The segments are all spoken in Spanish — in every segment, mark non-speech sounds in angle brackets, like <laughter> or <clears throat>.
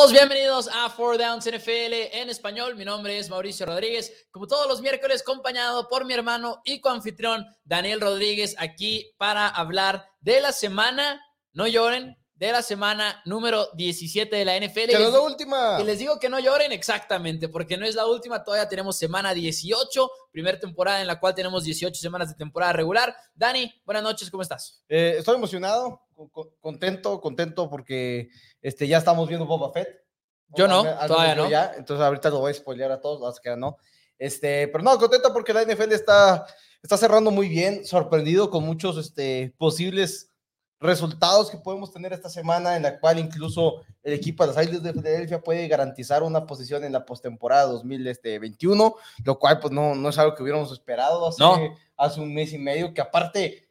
Todos, bienvenidos a Four Downs NFL en español. Mi nombre es Mauricio Rodríguez, como todos los miércoles, acompañado por mi hermano y coanfitrión Daniel Rodríguez, aquí para hablar de la semana, no lloren, de la semana número 17 de la NFL. Que no es la última. Y les digo que no lloren exactamente, porque no es la última. Todavía tenemos semana 18, primera temporada en la cual tenemos 18 semanas de temporada regular. Dani, buenas noches, ¿cómo estás? Eh, estoy emocionado, contento, contento porque este, ya estamos viendo Boba Fett. Yo no, todavía no. Ya, entonces ahorita lo voy a spoilear a todos, que no. Este, pero no, contento porque la NFL está, está cerrando muy bien, sorprendido con muchos este, posibles resultados que podemos tener esta semana, en la cual incluso el equipo de las Islas de Filadelfia puede garantizar una posición en la postemporada 2021, lo cual pues no, no es algo que hubiéramos esperado hace, hace un mes y medio, que aparte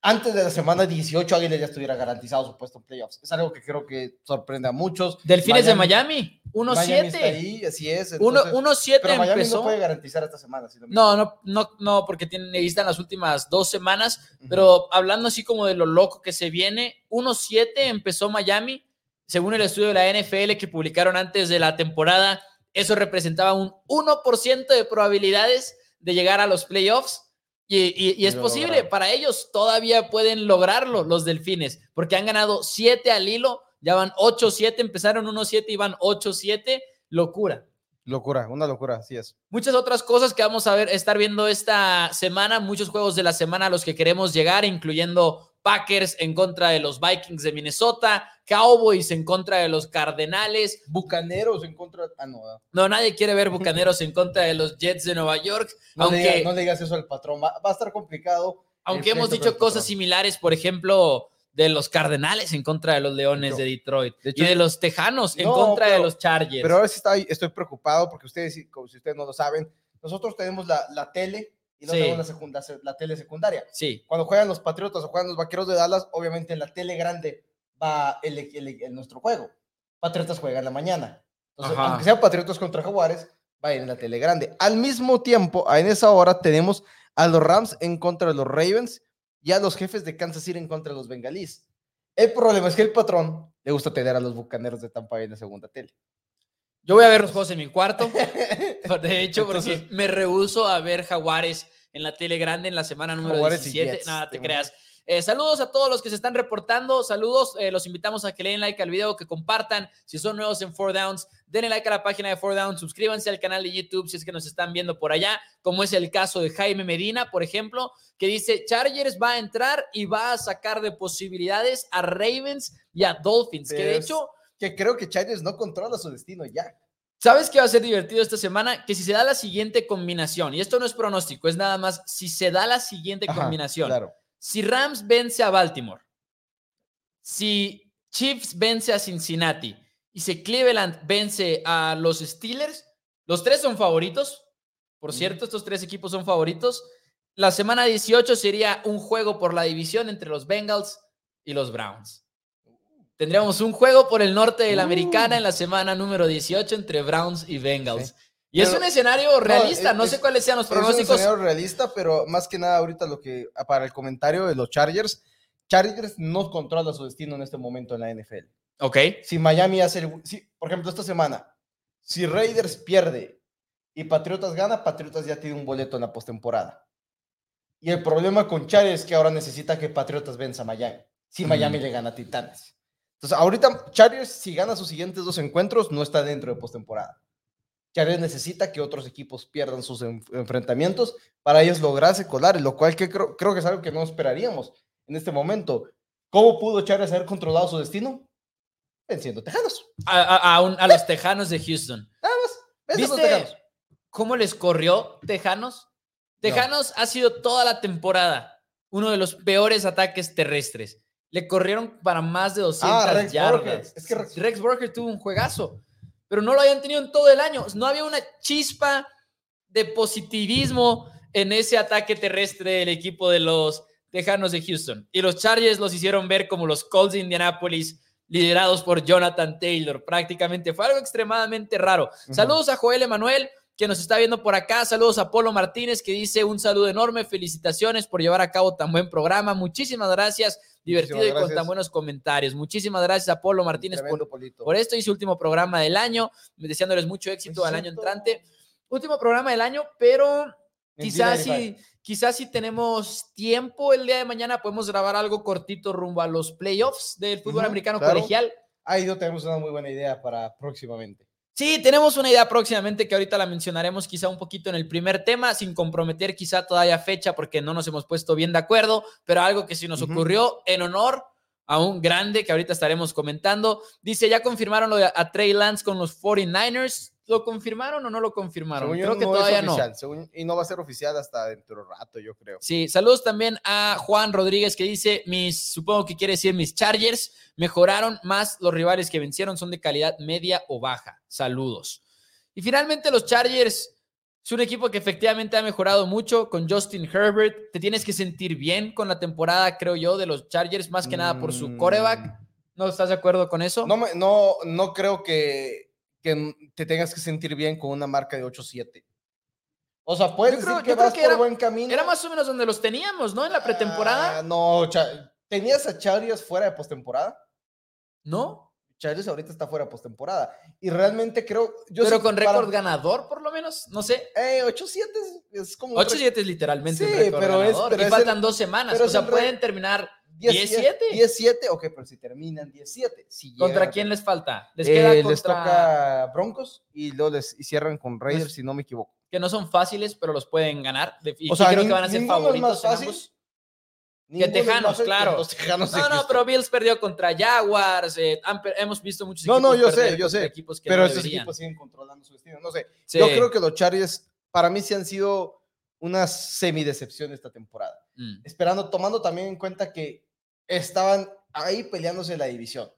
antes de la semana 18 Águilas ya estuviera garantizado su puesto en playoffs. Es algo que creo que sorprende a muchos. Delfines de Miami, 1-7. Así es. 1-7 pero Miami no puede garantizar esta semana. no, no, no, no, porque tienen, necesitan las últimas dos semanas. Pero hablando así como de lo loco que se viene, 1-7 empezó Miami. Según el estudio de la NFL que publicaron antes de la temporada, eso representaba un 1% de probabilidades de llegar a los playoffs y, es posible, para ellos todavía pueden lograrlo los delfines, porque han ganado 7 al hilo, ya van 8-7, empezaron 1-7 y van 8-7, locura. Locura, una locura, así es. Muchas otras cosas que vamos a ver, estar viendo esta semana, muchos juegos de la semana a los que queremos llegar, incluyendo Packers en contra de los Vikings de Minnesota, Cowboys en contra de los Cardenales, Bucaneros en contra. Ah, no. No, nadie quiere ver Bucaneros en contra de los Jets de Nueva York. No, aunque, le, no digas eso al patrón, va, a estar complicado. Aunque hemos dicho cosas similares, por ejemplo, de los Cardenales en contra de los Leones de Detroit y de los Tejanos en contra de los Chargers. Pero ahora sí estoy, estoy preocupado porque ustedes, como si ustedes no lo saben, nosotros tenemos la, la tele y no tenemos la, tele secundaria. Sí. Cuando juegan los Patriotas o juegan los Vaqueros de Dallas, obviamente en la tele grande va el, el, nuestro juego. Patriotas juegan en la mañana. Entonces, aunque sean Patriotas contra Jaguares, va a ir en la tele grande. Al mismo tiempo, en esa hora tenemos a los Rams en contra de los Ravens y a los jefes de Kansas City en contra de los Bengalís. El problema es que el patrón le gusta tener a los bucaneros de Tampa Bay en la segunda tele. Yo voy a ver los juegos en mi cuarto. <laughs> De hecho, porque me rehuso a ver Jaguares en la tele grande en la semana número 17. Nada, te creas. Eh, saludos a todos los que se están reportando. Saludos. Eh, los invitamos a que le den like al video, que compartan. Si son nuevos en Four Downs, denle like a la página de Four Downs. Suscríbanse al canal de YouTube si es que nos están viendo por allá, como es el caso de Jaime Medina, por ejemplo, que dice: Chargers va a entrar y va a sacar de posibilidades a Ravens y a Dolphins. Que de hecho que creo que Chargers no controla su destino ya. ¿Sabes qué va a ser divertido esta semana? Que si se da la siguiente combinación, y esto no es pronóstico, es nada más si se da la siguiente combinación. Claro. Si Rams vence a Baltimore, si Chiefs vence a Cincinnati y si Cleveland vence a los Steelers, los tres son favoritos. Por cierto, estos tres equipos son favoritos. La semana 18 sería un juego por la división entre los Bengals y los Browns. Tendríamos un juego por el norte de la Americana en la semana número 18 entre Browns y Bengals. Y es un escenario realista, no, sé cuáles sean los pronósticos. Es un escenario realista, pero más que nada ahorita lo que, para el comentario de los Chargers, Chargers no controla su destino en este momento en la NFL. Ok. Si Miami hace, el, por ejemplo, esta semana, si Raiders pierde y Patriotas gana, Patriotas ya tiene un boleto en la postemporada. Y el problema con Chargers es que ahora necesita que Patriotas venza a Miami. Si Miami le gana a Titanes. Entonces, ahorita Chargers, si gana sus siguientes dos encuentros, no está dentro de postemporada. Chargers necesita que otros equipos pierdan sus enfrentamientos para ellos lograrse colar, lo cual que creo, que es algo que no esperaríamos en este momento. ¿Cómo pudo Chargers haber controlado su destino? Venciendo Tejanos. A, a, los Tejanos de Houston. Nada más. ¿Viste cómo les corrió Tejanos? Tejanos ha sido toda la temporada uno de los peores ataques terrestres le corrieron para más de 200 ah, Rex yardas. Es que Rex... Burkhead tuvo un juegazo, pero no lo habían tenido en todo el año. No había una chispa de positivismo en ese ataque terrestre del equipo de los Tejanos de Houston. Y los Chargers los hicieron ver como los Colts de Indianapolis, liderados por Jonathan Taylor. Prácticamente fue algo extremadamente raro. Saludos a Joel Emanuel que nos está viendo por acá. Saludos a Polo Martínez, que dice un saludo enorme. Felicitaciones por llevar a cabo tan buen programa. Muchísimas gracias. Divertido y con tan buenos comentarios. Muchísimas gracias a Polo Martínez por, por, esto y su último programa del año. Deseándoles mucho éxito al año entrante. Último programa del año, pero quizás si, quizás si tenemos tiempo el día de mañana podemos grabar algo cortito rumbo a los playoffs del fútbol americano colegial. Ahí no tenemos una muy buena idea para próximamente. Sí, tenemos una idea próximamente que ahorita la mencionaremos quizá un poquito en el primer tema, sin comprometer quizá todavía fecha porque no nos hemos puesto bien de acuerdo, pero algo que sí nos ocurrió en honor a un grande que ahorita estaremos comentando. Dice, ya confirmaron lo de a Trey Lance con los 49ers. ¿Lo confirmaron o no lo confirmaron? creo que todavía no. y no va a ser oficial hasta dentro de rato, yo creo. Sí, saludos también a Juan Rodríguez que dice, mis, supongo que quiere decir mis Chargers, mejoraron más los rivales que vencieron, son de calidad media o baja. Saludos. Y finalmente los Chargers es un equipo que efectivamente ha mejorado mucho con Justin Herbert. Te tienes que sentir bien con la temporada, creo yo, de los Chargers, más que nada por su coreback. Mm. ¿No estás de acuerdo con eso? No, no, no creo que que te tengas que sentir bien con una marca de 8-7. O sea, puedes decir que vas por buen camino. Era más o menos donde los teníamos, ¿no? En la pretemporada. Ah, no, ¿tenías a Chargers fuera de postemporada? ¿No? Chargers ahorita está fuera de postemporada. Y realmente creo. Yo Pero con récord ganador, por lo menos. No sé. Eh, 8-7 es, como. 8-7 es literalmente sí, un pero ganador. Es, y faltan dos semanas. o sea, pueden terminar 17. 17, ok, pero si terminan 17. Si ¿Contra quién les falta? Les, queda eh, les toca Broncos y luego les cierran con Raiders, si no me equivoco. Que no son fáciles, pero los pueden ganar. Y o sea, creo que van a ser favoritos. Es que Tejanos, claro. no, no, pero Bills perdió contra Jaguars. Eh, hemos visto muchos equipos. No, no, yo sé, yo sé. Equipos que pero esos equipos siguen controlando su destino. No sé. Yo creo que los Chargers, para mí, sí han sido una semidecepción esta temporada. Mm. Esperando, tomando también en cuenta que estaban ahí peleándose la división.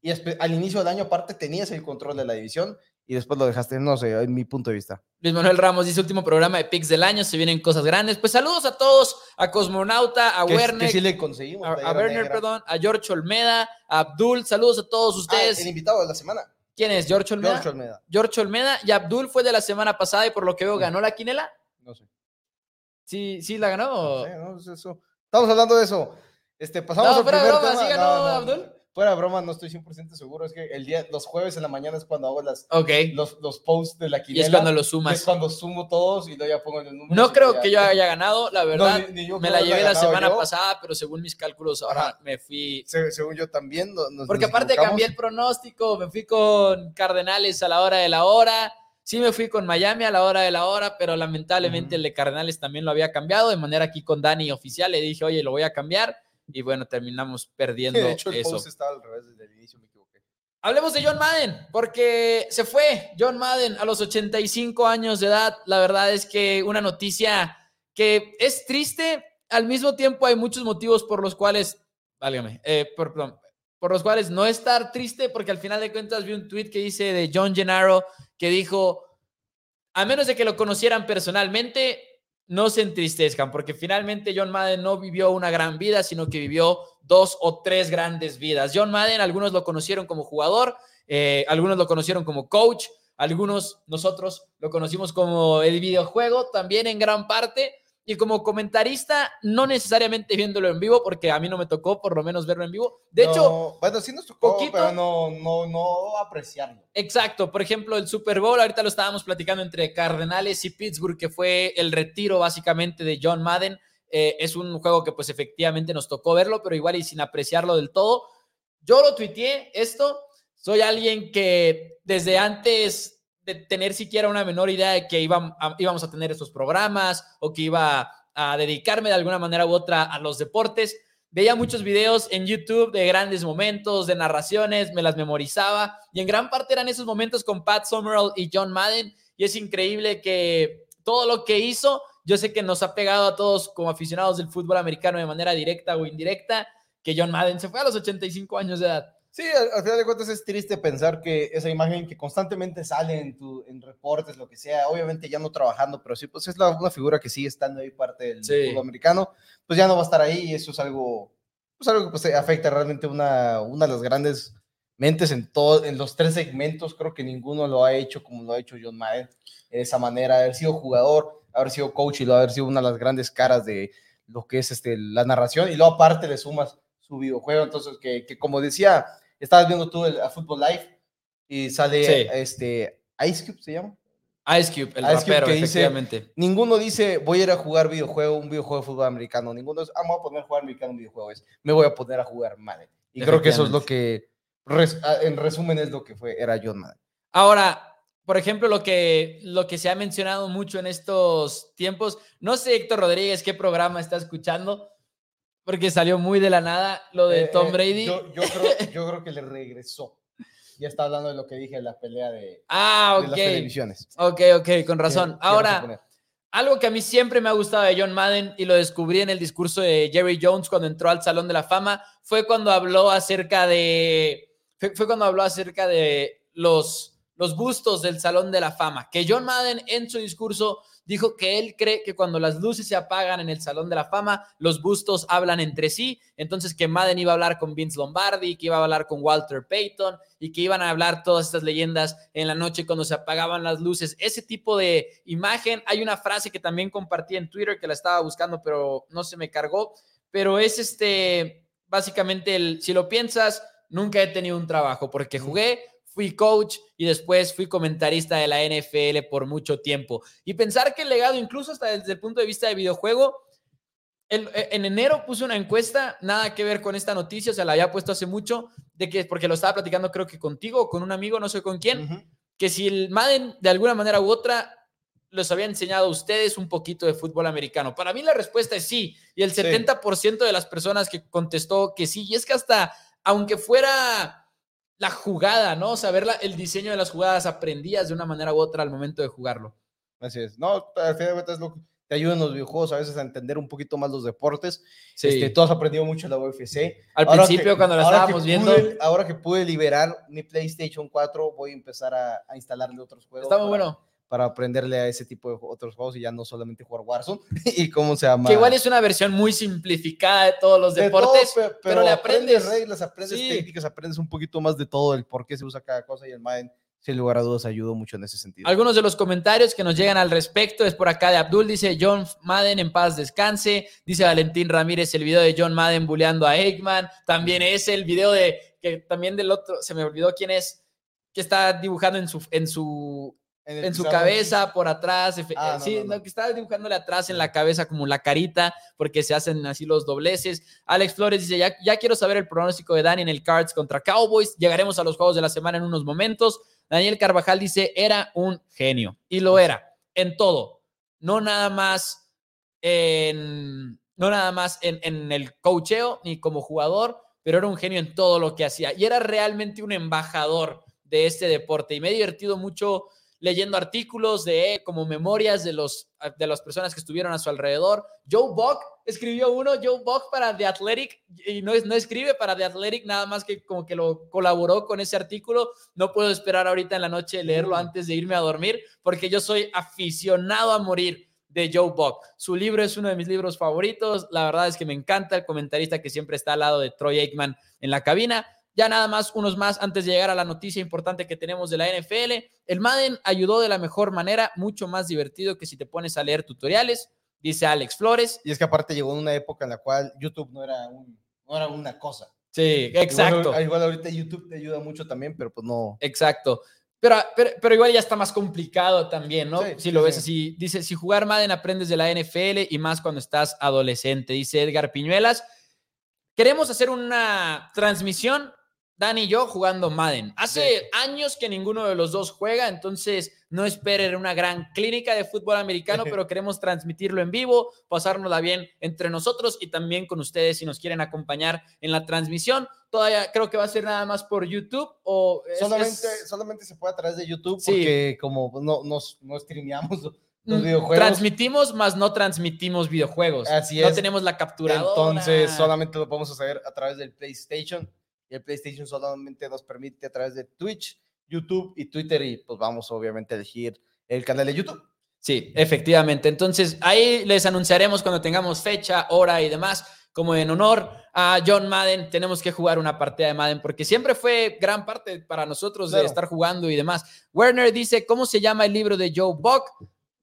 Y al inicio del año, aparte, tenías el control de la división y después lo dejaste, no sé, en mi punto de vista. Luis Manuel Ramos dice último programa de Pix del año, se vienen cosas grandes. Pues saludos a todos, a Cosmonauta, a Werner. sí le conseguimos. A, Werner, perdón, a George Olmeda, a Abdul, saludos a todos ah, ustedes. el invitado de la semana. ¿Quién es? George Olmeda. George Olmeda. George Olmeda y Abdul fue de la semana pasada y por lo que veo ganó la quinela. No sé. Sí, sí la ganó. No sé, no, eso. Estamos hablando de eso. Este, pasamos no, al primer broma, tema. ¿sí ganó Abdul? Fuera broma, no estoy 100% seguro. Es que el día, los jueves en la mañana es cuando hago las, los, los posts de la quinela. Y es cuando los sumas. Es cuando sumo todos y luego ya pongo el número. No creo que yo haya ganado, la verdad. me la llevé la semana pasada, pero según mis cálculos ahora me fui. según yo también. Porque aparte cambié el pronóstico, me fui con Cardenales a la hora de la hora. Sí me fui con Miami a la hora de la hora, pero lamentablemente el de Cardenales también lo había cambiado, de manera aquí con Dani oficial le dije, oye, lo voy a cambiar y bueno, terminamos perdiendo de hecho, el eso. estaba al revés desde el inicio, me equivoqué. Hablemos de John Madden, porque se fue John Madden a los 85 años de edad. La verdad es que una noticia que es triste, al mismo tiempo hay muchos motivos por los cuales, válgame, eh, por, perdón, por los cuales no estar triste, porque al final de cuentas vi un tweet que dice de John Gennaro que dijo, a menos de que lo conocieran personalmente, no se entristezcan, porque finalmente John Madden no vivió una gran vida, sino que vivió dos o tres grandes vidas. John Madden, algunos lo conocieron como jugador, eh, algunos lo conocieron como coach, algunos nosotros lo conocimos como el videojuego también en gran parte, y como comentarista, no necesariamente viéndolo en vivo, porque a mí no me tocó por lo menos verlo en vivo. De hecho, bueno, sí nos tocó, pero no, no, no apreciarlo. Exacto, por ejemplo, el Super Bowl, ahorita lo estábamos platicando entre Cardenales y Pittsburgh, que fue el retiro básicamente de John Madden. Eh, es un juego que pues efectivamente nos tocó verlo, pero igual y sin apreciarlo del todo. Yo lo tuiteé esto, soy alguien que desde antes de tener siquiera una menor idea de que íbamos a tener estos programas o que iba a dedicarme de alguna manera u otra a los deportes. Veía muchos videos en YouTube de grandes momentos, de narraciones, me las memorizaba y en gran parte eran esos momentos con Pat Summerall y John Madden y es increíble que todo lo que hizo, yo sé que nos ha pegado a todos como aficionados del fútbol americano de manera directa o indirecta, que John Madden se fue a los 85 años de edad. Sí, al, final de cuentas es triste pensar que esa imagen que constantemente sale en, tu, en reportes, lo que sea, obviamente ya no trabajando, pero sí, pues es la, una figura que sigue estando ahí parte del fútbol americano, pues ya no va a estar ahí y eso es algo, pues algo que pues, afecta realmente una, una de las grandes mentes en, todo, en los tres segmentos, creo que ninguno lo ha hecho como lo ha hecho John Madden. de esa manera, haber sido jugador, haber sido coach y lo haber sido una de las grandes caras de lo que es este, la narración. Y luego aparte le sumas su videojuego, entonces que, que como decía, estabas viendo tú el, a Football Live y sale este Ice Cube, ¿se llama? Ice Cube, el rapero, efectivamente. ninguno dice, voy a ir a jugar videojuego, un videojuego de fútbol americano. Ninguno dice, ah, me voy a poner a jugar americano un videojuego. Es, me voy a poner a jugar Madden. Y creo que eso es lo que, en resumen, es lo que fue, era John Madden. Ahora, por ejemplo, lo que, lo que se ha mencionado mucho en estos tiempos, no sé, Héctor Rodríguez, qué programa está escuchando, porque salió muy de la nada lo de eh, Tom eh, Brady. yo, creo, yo creo que le regresó ya está hablando de lo que dije en la pelea de, ah, las televisiones. Ok, ok, con razón. Ahora, algo que a mí siempre me ha gustado de John Madden y lo descubrí en el discurso de Jerry Jones cuando entró al Salón de la Fama, fue cuando habló acerca de, fue, cuando habló acerca de los, los bustos del Salón de la Fama, que John Madden en su discurso dijo que él cree que cuando las luces se apagan en el Salón de la Fama, los bustos hablan entre sí. Entonces que Madden iba a hablar con Vince Lombardi, que iba a hablar con Walter Payton y que iban a hablar todas estas leyendas en la noche cuando se apagaban las luces. Ese tipo de imagen. Hay una frase que también compartí en Twitter que la estaba buscando, pero no se me cargó. Pero es este, básicamente, el, si lo piensas, nunca he tenido un trabajo porque jugué fui coach y después fui comentarista de la NFL por mucho tiempo. Y pensar que el legado, incluso hasta desde el punto de vista de videojuego, e, en enero puse una encuesta, nada que ver con esta noticia, o sea, la había puesto hace mucho, de que, porque lo estaba platicando creo que contigo, con un amigo, no sé con quién, que si el Madden de alguna manera u otra les había enseñado a ustedes un poquito de fútbol americano. Para mí la respuesta es sí, y el 70% de las personas que contestó que sí, y es que hasta, aunque fuera la jugada, ¿no? Saber el diseño de las jugadas, aprendías de una manera u otra al momento de jugarlo. Así es. No, al final de cuentas lo te ayudan los videojuegos a veces a entender un poquito más los deportes. Sí. Este, tú has aprendido mucho la UFC. Al principio, cuando la estábamos viendo. ahora que pude liberar mi PlayStation 4, voy a empezar a, a instalarle otros juegos. Está muy bueno para aprenderle a ese tipo de otros juegos y ya no solamente jugar Warzone <laughs> y cómo se llama. Que igual es una versión muy simplificada de todos los deportes, pero, le aprendes, reglas, aprendes técnicas, aprendes un poquito más de todo, el por qué se usa cada cosa y el Madden sin lugar a dudas ayudó mucho en ese sentido. Algunos de los comentarios que nos llegan al respecto es por acá de Abdul, dice John Madden en paz descanse, dice Valentín Ramírez el video de John Madden bulleando a Eggman, también es el video de, que también del otro, se me olvidó quién es, que está dibujando en su, en su en, su cabeza, por atrás, ah, sí, no, que estaba dibujándole atrás en la cabeza como la carita, porque se hacen así los dobleces. Alex Flores dice, ya, ya quiero saber el pronóstico de Dani en el Cards contra Cowboys, llegaremos a los juegos de la semana en unos momentos. Daniel Carvajal dice, era un genio, y lo era, en todo, no nada más en, no nada más en, en el cocheo ni como jugador, pero era un genio en todo lo que hacía, y era realmente un embajador de este deporte, y me he divertido mucho leyendo artículos de como memorias de, los, de las personas que estuvieron a su alrededor. Joe Buck escribió uno, Joe Buck para The Athletic, y no, no escribe para The Athletic, nada más que como que lo colaboró con ese artículo. No puedo esperar ahorita en la noche leerlo mm. antes de irme a dormir, porque yo soy aficionado a morir de Joe Buck. Su libro es uno de mis libros favoritos. La verdad es que me encanta el comentarista que siempre está al lado de Troy Aikman en la cabina. Ya nada más, unos más antes de llegar a la noticia importante que tenemos de la NFL. El Madden ayudó de la mejor manera, mucho más divertido que si te pones a leer tutoriales, dice Alex Flores. Y es que aparte llegó en una época en la cual YouTube no era, no era una cosa. Sí, exacto. Igual, ahorita YouTube te ayuda mucho también, pero pues no. Exacto. Pero, pero, igual ya está más complicado también, ¿no? si lo ves así. Dice, si jugar Madden aprendes de la NFL y más cuando estás adolescente, dice Edgar Piñuelas. Queremos hacer una transmisión Dani y yo jugando Madden. Hace años que ninguno de los dos juega, entonces no esperen una gran clínica de fútbol americano, <laughs> pero queremos transmitirlo en vivo, pasárnosla bien entre nosotros y también con ustedes si nos quieren acompañar en la transmisión. Todavía creo que va a ser nada más por YouTube o... solamente, solamente se puede a través de YouTube porque como no, nos, no streameamos los mm, videojuegos. Transmitimos, más no transmitimos videojuegos. Así es. No tenemos la captura. Entonces solamente lo podemos hacer a través del PlayStation y el PlayStation solamente nos permite a través de Twitch, YouTube y Twitter y pues vamos obviamente a elegir el canal de YouTube. Sí, efectivamente. Entonces ahí les anunciaremos cuando tengamos fecha, hora y demás como en honor a John Madden, tenemos que jugar una partida de Madden, porque siempre fue gran parte para nosotros de estar jugando y demás. Werner dice, ¿cómo se llama el libro de Joe Buck?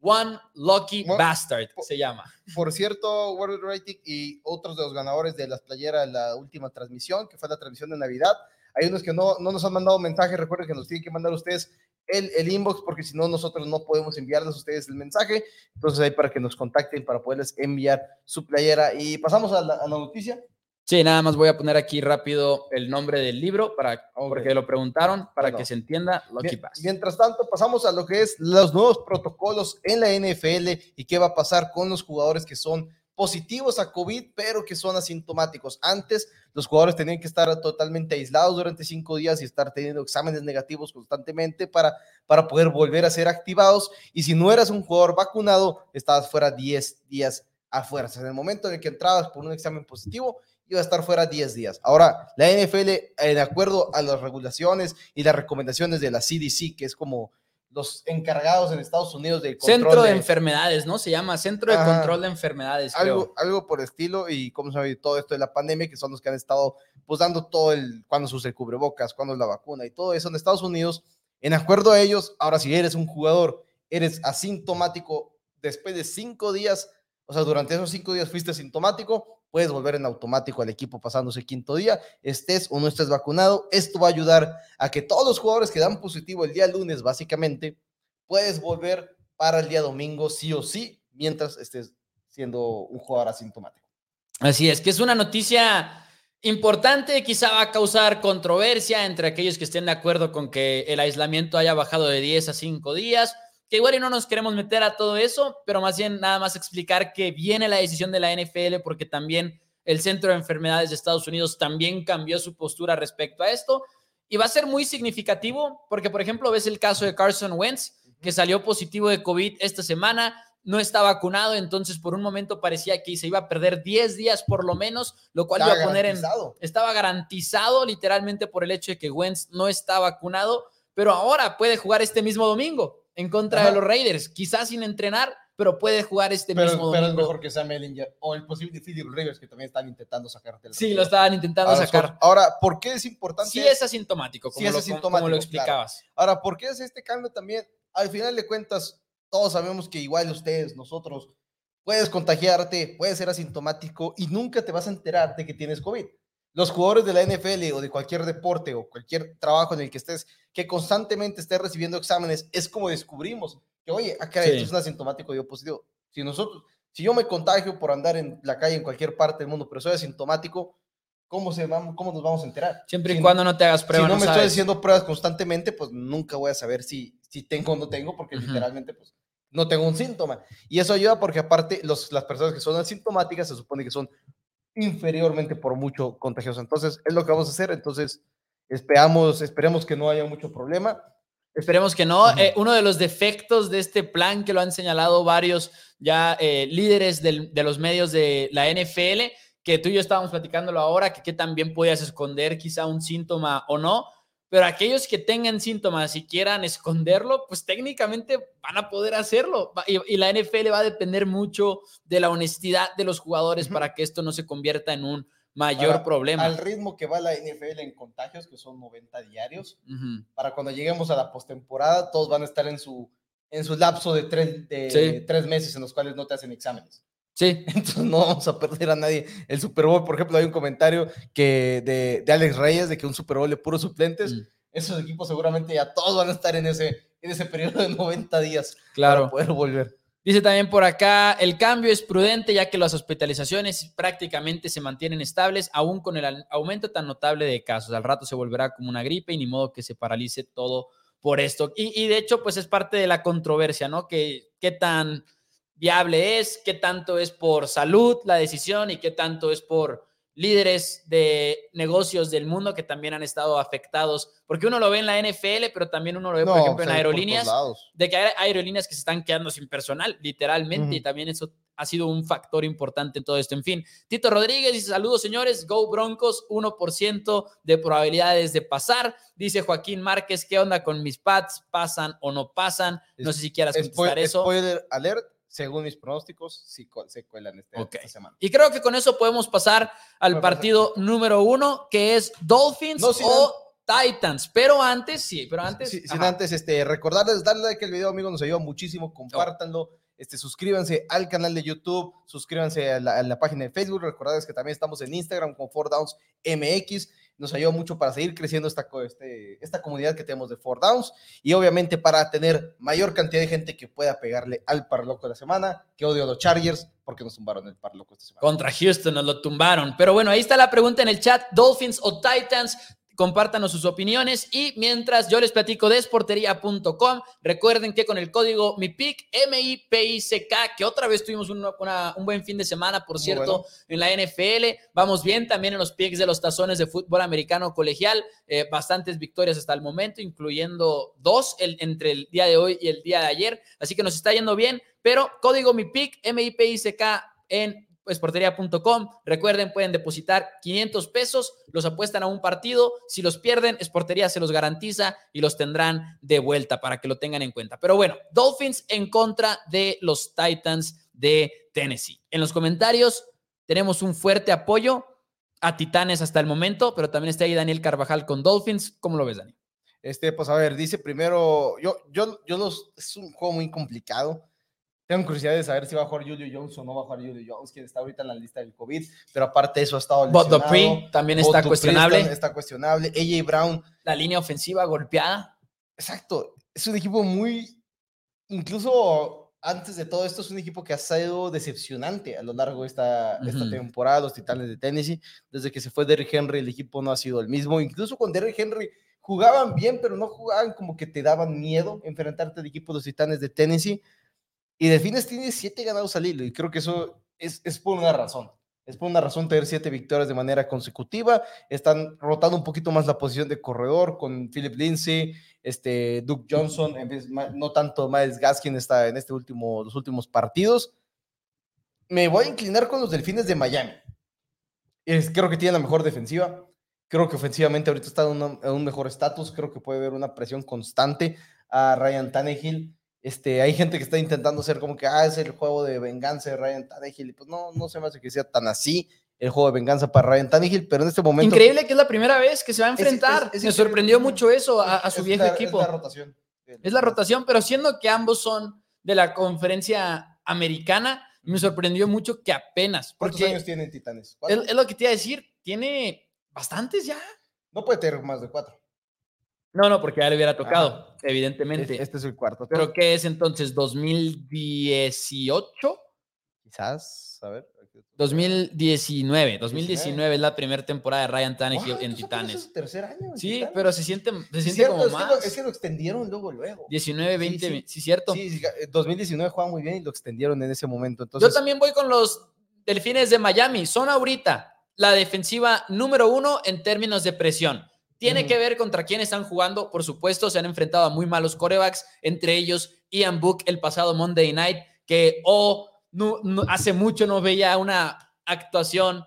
One Lucky Bastard se llama. Por cierto, World Rating y otros de los ganadores de las playeras la última transmisión, que fue la transmisión de Navidad. Hay unos que no, no nos han mandado mensaje, recuerden que nos tienen que mandar ustedes el, el, inbox porque si no nosotros no podemos enviarles a ustedes el mensaje. Entonces ahí para que nos contacten para poderles enviar su playera. Y pasamos a la, noticia. Sí, nada más voy a poner aquí rápido el nombre del libro para, porque lo preguntaron para que se entienda Lucky Pass. Mientras tanto, pasamos a lo que es los nuevos protocolos en la NFL y qué va a pasar con los jugadores que son positivos a COVID, pero que son asintomáticos. Antes, los jugadores tenían que estar totalmente aislados durante cinco días y estar teniendo exámenes negativos constantemente para, para poder volver a ser activados. Y si no eras un jugador vacunado, estabas fuera 10 días a fuerza. En el momento en el que entrabas por un examen positivo, iba a estar fuera 10 días. Ahora, la NFL, eh, de acuerdo a las regulaciones y las recomendaciones de la CDC, que es como los encargados en Estados Unidos del Centro de, Enfermedades, ¿no? Se llama Centro de Control de Enfermedades. Algo, algo por estilo, y como se todo esto de la pandemia, que son los que han estado pues dando todo el, cuando se usa el cubrebocas, cuando es la vacuna y todo eso en Estados Unidos, en acuerdo a ellos, ahora si eres un jugador, eres asintomático después de cinco días, o sea, durante esos cinco días fuiste asintomático, puedes volver en automático al equipo pasándose quinto día, estés o no estés vacunado. Esto va a ayudar a que todos los jugadores que dan positivo el día lunes, básicamente, puedes volver para el día domingo sí o sí, mientras estés siendo un jugador asintomático. Así es, que es una noticia importante, quizá va a causar controversia entre aquellos que estén de acuerdo con que el aislamiento haya bajado de 10 a 5 días, que igual y no nos queremos meter a todo eso, pero más bien nada más explicar que viene la decisión de la NFL porque también el Centro de Enfermedades de Estados Unidos también cambió su postura respecto a esto. Y va a ser muy significativo porque, por ejemplo, ves el caso de Carson Wentz, que salió positivo de COVID esta semana, no está vacunado, entonces por un momento parecía que se iba a perder 10 días por lo menos, lo cual iba a poner en... Estaba garantizado literalmente por el hecho de que Wentz no está vacunado, pero ahora puede jugar este mismo domingo en contra de los Raiders, quizás sin entrenar, pero puede jugar este mismo pero es mejor que sea Mellinger o el posible Philip Rivers que también están intentando sacar. Sí, lo estaban intentando sacar. Ahora, ¿por qué es importante? Sí es asintomático, como, lo, asintomático, lo explicabas. Ahora, ¿por qué es este cambio también? Al final de cuentas, todos sabemos que igual ustedes, nosotros, puedes contagiarte, puedes ser asintomático y nunca te vas a enterar de que tienes COVID los jugadores de la NFL o de cualquier deporte o cualquier trabajo en el que estés, que constantemente estés recibiendo exámenes, es como descubrimos que, oye, acá ah, es un asintomático y positivo. Si nosotros, si yo me contagio por andar en la calle en cualquier parte del mundo, pero soy asintomático, ¿cómo, se cómo nos vamos a enterar? Siempre y cuando no te hagas pruebas. Si no, me estoy haciendo pruebas constantemente, pues nunca voy a saber si, si tengo o no tengo, porque literalmente, pues, no tengo un síntoma. Y eso ayuda porque aparte los, las personas que son asintomáticas se supone que son inferiormente por mucho contagioso. Entonces, es lo que vamos a hacer. Entonces, esperamos, esperemos que no haya mucho problema. Esperemos que no. Eh, uno de los defectos de este plan que lo han señalado varios ya eh, líderes de los medios de la NFL, que tú y yo estábamos platicándolo ahora, que qué también podías esconder quizá un síntoma o no, pero aquellos que tengan síntomas y quieran esconderlo, pues técnicamente van a poder hacerlo. Y, la NFL va a depender mucho de la honestidad de los jugadores para que esto no se convierta en un mayor problema. Al ritmo que va la NFL en contagios, que son 90 diarios, para cuando lleguemos a la postemporada, todos van a estar en su, en su lapso de tres, de tres meses en los cuales no te hacen exámenes. Sí. <laughs> Entonces no vamos a perder a nadie. El Super Bowl, por ejemplo, hay un comentario que de, de Alex Reyes de que un Super Bowl de puros suplentes. Mm. Esos equipos seguramente ya todos van a estar en ese, en ese periodo de 90 días claro. para poder volver. Dice también por acá, el cambio es prudente ya que las hospitalizaciones prácticamente se mantienen estables, aún con el aumento tan notable de casos. Al rato se volverá como una gripe y ni modo que se paralice todo por esto. Y, y de hecho, pues es parte de la controversia, ¿no? Que qué tan viable es, qué tanto es por salud la decisión y qué tanto es por líderes de negocios del mundo que también han estado afectados, porque uno lo ve en la NFL, pero también uno lo ve, por ejemplo, en aerolíneas, de que hay aerolíneas que se están quedando sin personal, literalmente, y también eso ha sido un factor importante en todo esto. En fin, Tito Rodríguez dice, saludos señores, Go Broncos, 1% de probabilidades de pasar. Dice Joaquín Márquez, ¿qué onda con mis pads? ¿Pasan o no pasan? No sé si quieras contestar eso. Spoiler alert, según mis pronósticos, sí se cuelan este, esta semana. Y creo que con eso podemos pasar al partido número uno, que es Dolphins o Titans. Pero antes, sí, pero antes. sin antes, este, recordarles, darle like al video, amigos, nos ayuda muchísimo, compártanlo. Este, suscríbanse al canal de YouTube, suscríbanse a la, página de Facebook. Recordarles que también estamos en Instagram con 4Downs MX nos ayuda mucho para seguir creciendo esta, este, esta comunidad que tenemos de Four Downs y obviamente para tener mayor cantidad de gente que pueda pegarle al parloco de la semana, que odio a los Chargers porque nos tumbaron el parloco esta semana. Contra Houston nos lo tumbaron, pero bueno, ahí está la pregunta en el chat, Dolphins o Titans, compártanos sus opiniones y mientras yo les platico de esportería.com, recuerden que con el código MIPIC, M-I-P-I-C-K, que otra vez tuvimos un, un buen fin de semana, por cierto, en la NFL, vamos bien también en los picks de los tazones de fútbol americano colegial, eh, bastantes victorias hasta el momento, incluyendo dos el, entre el día de hoy y el día de ayer, así que nos está yendo bien, pero código MIPIC, M-I-P-I-C-K en esportería.com. Recuerden, pueden depositar 500 pesos, los apuestan a un partido. Si los pierden, Esportería se los garantiza y los tendrán de vuelta para que lo tengan en cuenta. Pero bueno, Dolphins en contra de los Titans de Tennessee. En los comentarios tenemos un fuerte apoyo a Titanes hasta el momento, pero también está ahí Daniel Carvajal con Dolphins. ¿Cómo lo ves, Dani? Este, pues a ver, dice primero, yo, yo, yo los, es un juego muy complicado tengo curiosidad de saber si va a jugar Julio Jones o no va a jugar Julio Jones, quien está ahorita en la lista del COVID, pero aparte de eso ha estado lesionado. But también está cuestionable. Está, cuestionable. AJ Brown. La línea ofensiva golpeada. Exacto. Es un equipo muy, incluso antes de todo esto, es un equipo que ha sido decepcionante a lo largo de esta, esta temporada, los Titanes de Tennessee. Desde que se fue Derrick Henry, el equipo no ha sido el mismo. Incluso con Derrick Henry jugaban bien, pero no jugaban como que te daban miedo enfrentarte al equipo de los Titanes de Tennessee. Y Delfines tiene siete ganados al hilo y creo que eso es, por una razón. Es por una razón tener siete victorias de manera consecutiva. Están rotando un poquito más la posición de corredor con Philip Lindsay, este, Duke Johnson, en vez, no tanto Miles Gaskin está en este último, los últimos partidos. Me voy a inclinar con los Delfines de Miami. Es, creo que tienen la mejor defensiva. Creo que ofensivamente ahorita está en, en un mejor estatus. Creo que puede haber una presión constante a Ryan Tannehill. Este, hay gente que está intentando hacer como que, ah, es el juego de venganza de Ryan Tannehill. Y pues no, no se me hace que sea tan así el juego de venganza para Ryan Tannehill, pero en este momento... Increíble que es la primera vez que se va a enfrentar. me sorprendió mucho eso a, su viejo equipo. Es la rotación. Es la rotación, pero siendo que ambos son de la conferencia americana, me sorprendió mucho que apenas. ¿Cuántos años tienen Titanes? Es, es, lo que te iba a decir, tiene bastantes ya. No puede tener más de cuatro. No, no, porque ya le hubiera tocado, evidentemente. Este es el cuarto. ¿Pero qué es entonces? ¿2018? Quizás, a ver. 2019. 2019 es la primera temporada de Ryan Tannehill en Titanes. Es tercer año. Sí, pero se siente, se siente como más. es que lo extendieron luego, luego. 19, 20, sí, cierto. Sí, 2019 juega muy bien y lo extendieron en ese momento. Entonces... Yo también voy con los Delfines de Miami. Son ahorita la defensiva número uno en términos de presión. Tiene que ver contra quién están jugando. Por supuesto, se han enfrentado a muy malos corebacks, entre ellos Ian Book el pasado Monday Night, que oh, no, hace mucho no veía una actuación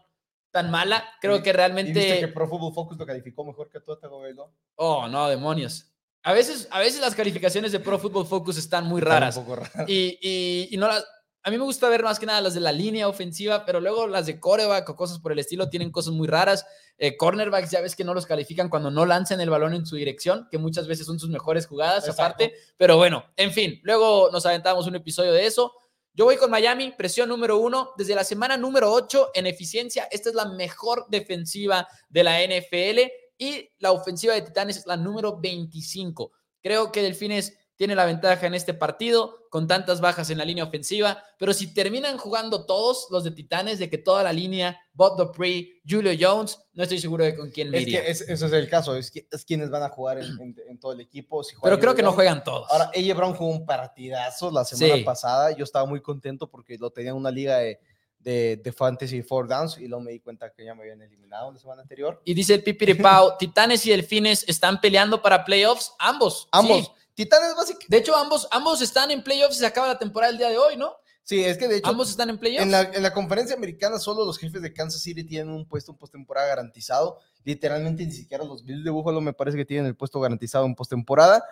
tan mala. Creo que realmente. ¿Y viste que Pro Football Focus lo calificó mejor que tú, ¿no? Oh, no, demonios. A veces, a veces las calificaciones de Pro Football Focus están muy raras. Y, y, y, no las, a mí me gusta ver más que nada las de la línea ofensiva, pero luego las de coreback o cosas por el estilo tienen cosas muy raras. Eh, cornerbacks ya ves que no los califican cuando no lanzan el balón en su dirección, que muchas veces son sus mejores jugadas aparte. Pero bueno, en fin, luego nos aventamos un episodio de eso. Yo voy con Miami, presión número uno. Desde la semana número 8 en eficiencia, esta es la mejor defensiva de la NFL y la ofensiva de Titanes es la número 25. Creo que Delfines tiene la ventaja en este partido con tantas bajas en la línea ofensiva, pero si terminan jugando todos los de Titanes, de que toda la línea, Bob Dupree, Julio Jones, no estoy seguro de con quién me es que Eso es el caso, es, que, es quienes van a jugar en, todo el equipo. pero creo que no juegan todos. Ahora, AJ Brown jugó un partidazo la semana pasada, yo estaba muy contento porque lo tenía en una liga de, de, Fantasy Four Downs y luego me di cuenta que ya me habían eliminado la semana anterior. Y dice el Pipiri Pau, <laughs> Titanes y Delfines están peleando para playoffs, ambos. Ambos. Titanes básicamente. De hecho, ambos, ambos están en playoffs y se acaba la temporada el día de hoy, ¿no? Sí, es que de hecho. Ambos están en playoffs. En la, en la conferencia americana, solo los jefes de Kansas City tienen un puesto en postemporada garantizado. Literalmente, ni siquiera los Bills de Buffalo me parece que tienen el puesto garantizado en postemporada.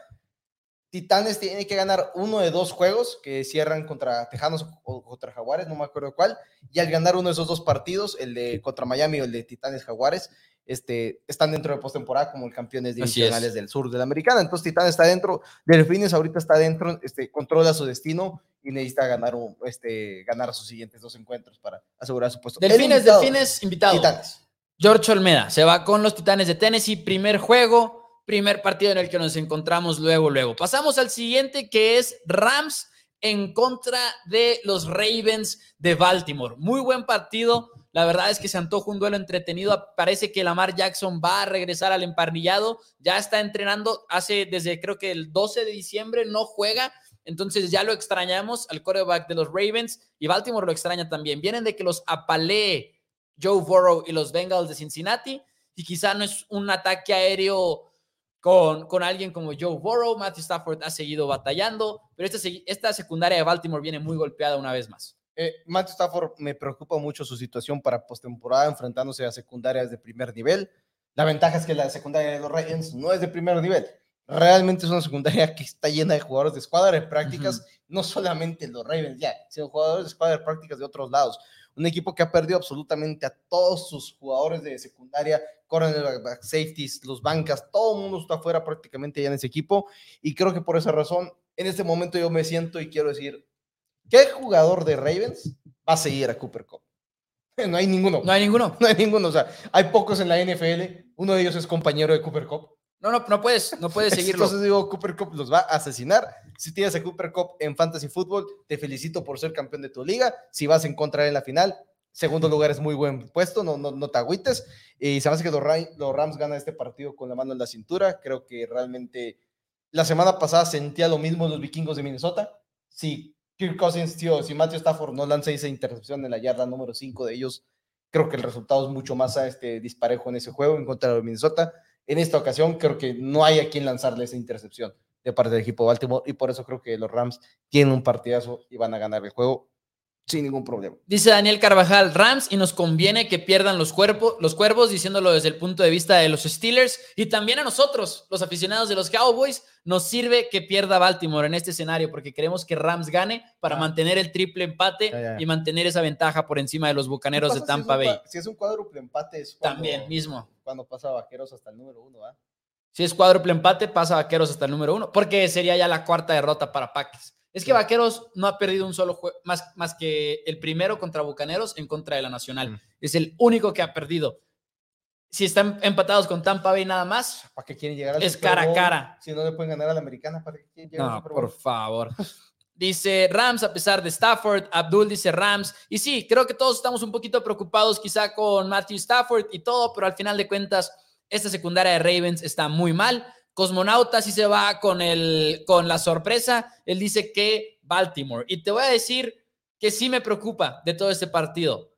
Titanes tiene que ganar uno de dos juegos que cierran contra Tejanos o contra Jaguares, no me acuerdo cuál, y al ganar uno de esos dos partidos, el de contra Miami o el de Titanes Jaguares, este, están dentro de postemporada como el campeones divisionales del sur de la americana. Entonces Titanes está dentro, Delfines ahorita está dentro, este, controla su destino y necesita ganar, un, este, ganar sus siguientes dos encuentros para asegurar su puesto. Delfines, Delfines, invitado. Titanes. George Olmeda se va con los Titanes de Tennessee, primer juego primer partido en el que nos encontramos luego, luego. Pasamos al siguiente que es Rams en contra de los Ravens de Baltimore. Muy buen partido. La verdad es que se antoja un duelo entretenido. Parece que Lamar Jackson va a regresar al emparrillado. Ya está entrenando hace desde creo que el 12 de diciembre no juega. Entonces ya lo extrañamos al quarterback de los Ravens y Baltimore lo extraña también. Vienen de que los apalee Joe Burrow y los Bengals de Cincinnati y quizá no es un ataque aéreo con, con alguien como Joe Burrow. Matthew Stafford ha seguido batallando, pero esta, esta secundaria de Baltimore viene muy golpeada una vez más. Eh, Matthew Stafford me preocupa mucho su situación para postemporada enfrentándose a secundarias de primer nivel. La ventaja es que la secundaria de los Ravens no es de primer nivel. Realmente es una secundaria que está llena de jugadores de escuadra de prácticas, no solamente los Ravens ya, sino jugadores de escuadra de prácticas de otros lados un equipo que ha perdido absolutamente a todos sus jugadores de secundaria, cornerback, safeties, los bancas, todo el mundo está afuera prácticamente ya en ese equipo y creo que por esa razón en este momento yo me siento y quiero decir, ¿qué jugador de Ravens va a seguir a Cooper Cup? <laughs> No hay ninguno. No hay ninguno. <laughs> No hay ninguno. O sea, hay pocos en la NFL. Uno de ellos es compañero de Cooper Cup. No, no, no puedes, no puedes <laughs> seguirlo. Entonces digo, Cooper Cup los va a asesinar. Si tienes a Cooper Cup en Fantasy Football, te felicito por ser campeón de tu liga. Si vas a encontrar en la final, segundo lugar es muy buen puesto, no, no, no te agüites. Y se me hace que los, los Rams ganan este partido con la mano en la cintura. Creo que realmente la semana pasada sentía lo mismo los vikingos de Minnesota. Si Kirk Cousins, tío, si Matthew Stafford no lanza esa intercepción en la yarda número 5 de ellos, creo que el resultado es mucho más a este disparejo en ese juego en contra de Minnesota en esta ocasión creo que no hay a quien lanzarle esa intercepción de parte del equipo de Baltimore y por eso creo que los Rams tienen un partidazo y van a ganar el juego sin ningún problema. Dice Daniel Carvajal, Rams y nos conviene que pierdan los, cuerpos, los cuervos, diciéndolo desde el punto de vista de los Steelers y también a nosotros, los aficionados de los Cowboys, nos sirve que pierda Baltimore en este escenario porque queremos que Rams gane para ah. mantener el triple empate y mantener esa ventaja por encima de los Bucaneros de Tampa Bay. Si es un cuádruple empate es también mismo. Cuando pasa Vaqueros hasta el número uno, ¿ah? Si es cuádruple empate, pasa Vaqueros hasta el número uno, porque sería ya la cuarta derrota para Packers. Es que Vaqueros no ha perdido un solo juego, más, más que el primero contra Bucaneros en contra de la Nacional. Mm. Es el único que ha perdido. Si están empatados con Tampa Bay nada más, ¿para qué quieren llegar al Es cara a cara. Si no le pueden ganar a la americana, ¿para qué quieren llegar no, por favor. Dice Rams a pesar de Stafford, Abdul dice Rams. Y sí, creo que todos estamos un poquito preocupados quizá con Matthew Stafford y todo, pero al final de cuentas, esta secundaria de Ravens está muy mal. Cosmonauta sí se va con, el, con la sorpresa. Él dice que Baltimore. Y te voy a decir que sí me preocupa de todo este partido.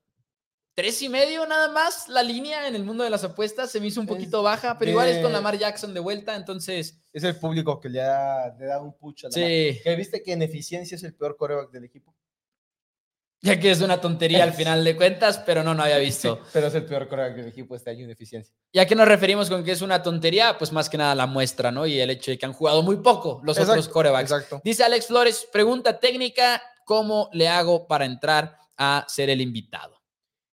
Tres y medio nada más la línea en el mundo de las apuestas se me hizo un poquito baja, pero igual es con Lamar Jackson de vuelta, entonces... Es el público que le da, le da un push a Sí. ¿Que viste que en eficiencia es el peor coreback del equipo? Ya que es una tontería al <laughs> final de cuentas, pero no, no había visto. pero es el peor coreback del equipo este año en eficiencia. Ya que nos referimos con que es una tontería, pues más que nada la muestra, ¿no? Y el hecho de que han jugado muy poco los otros corebacks. Exacto. Dice Alex Flores, pregunta técnica, ¿cómo le hago para entrar a ser el invitado?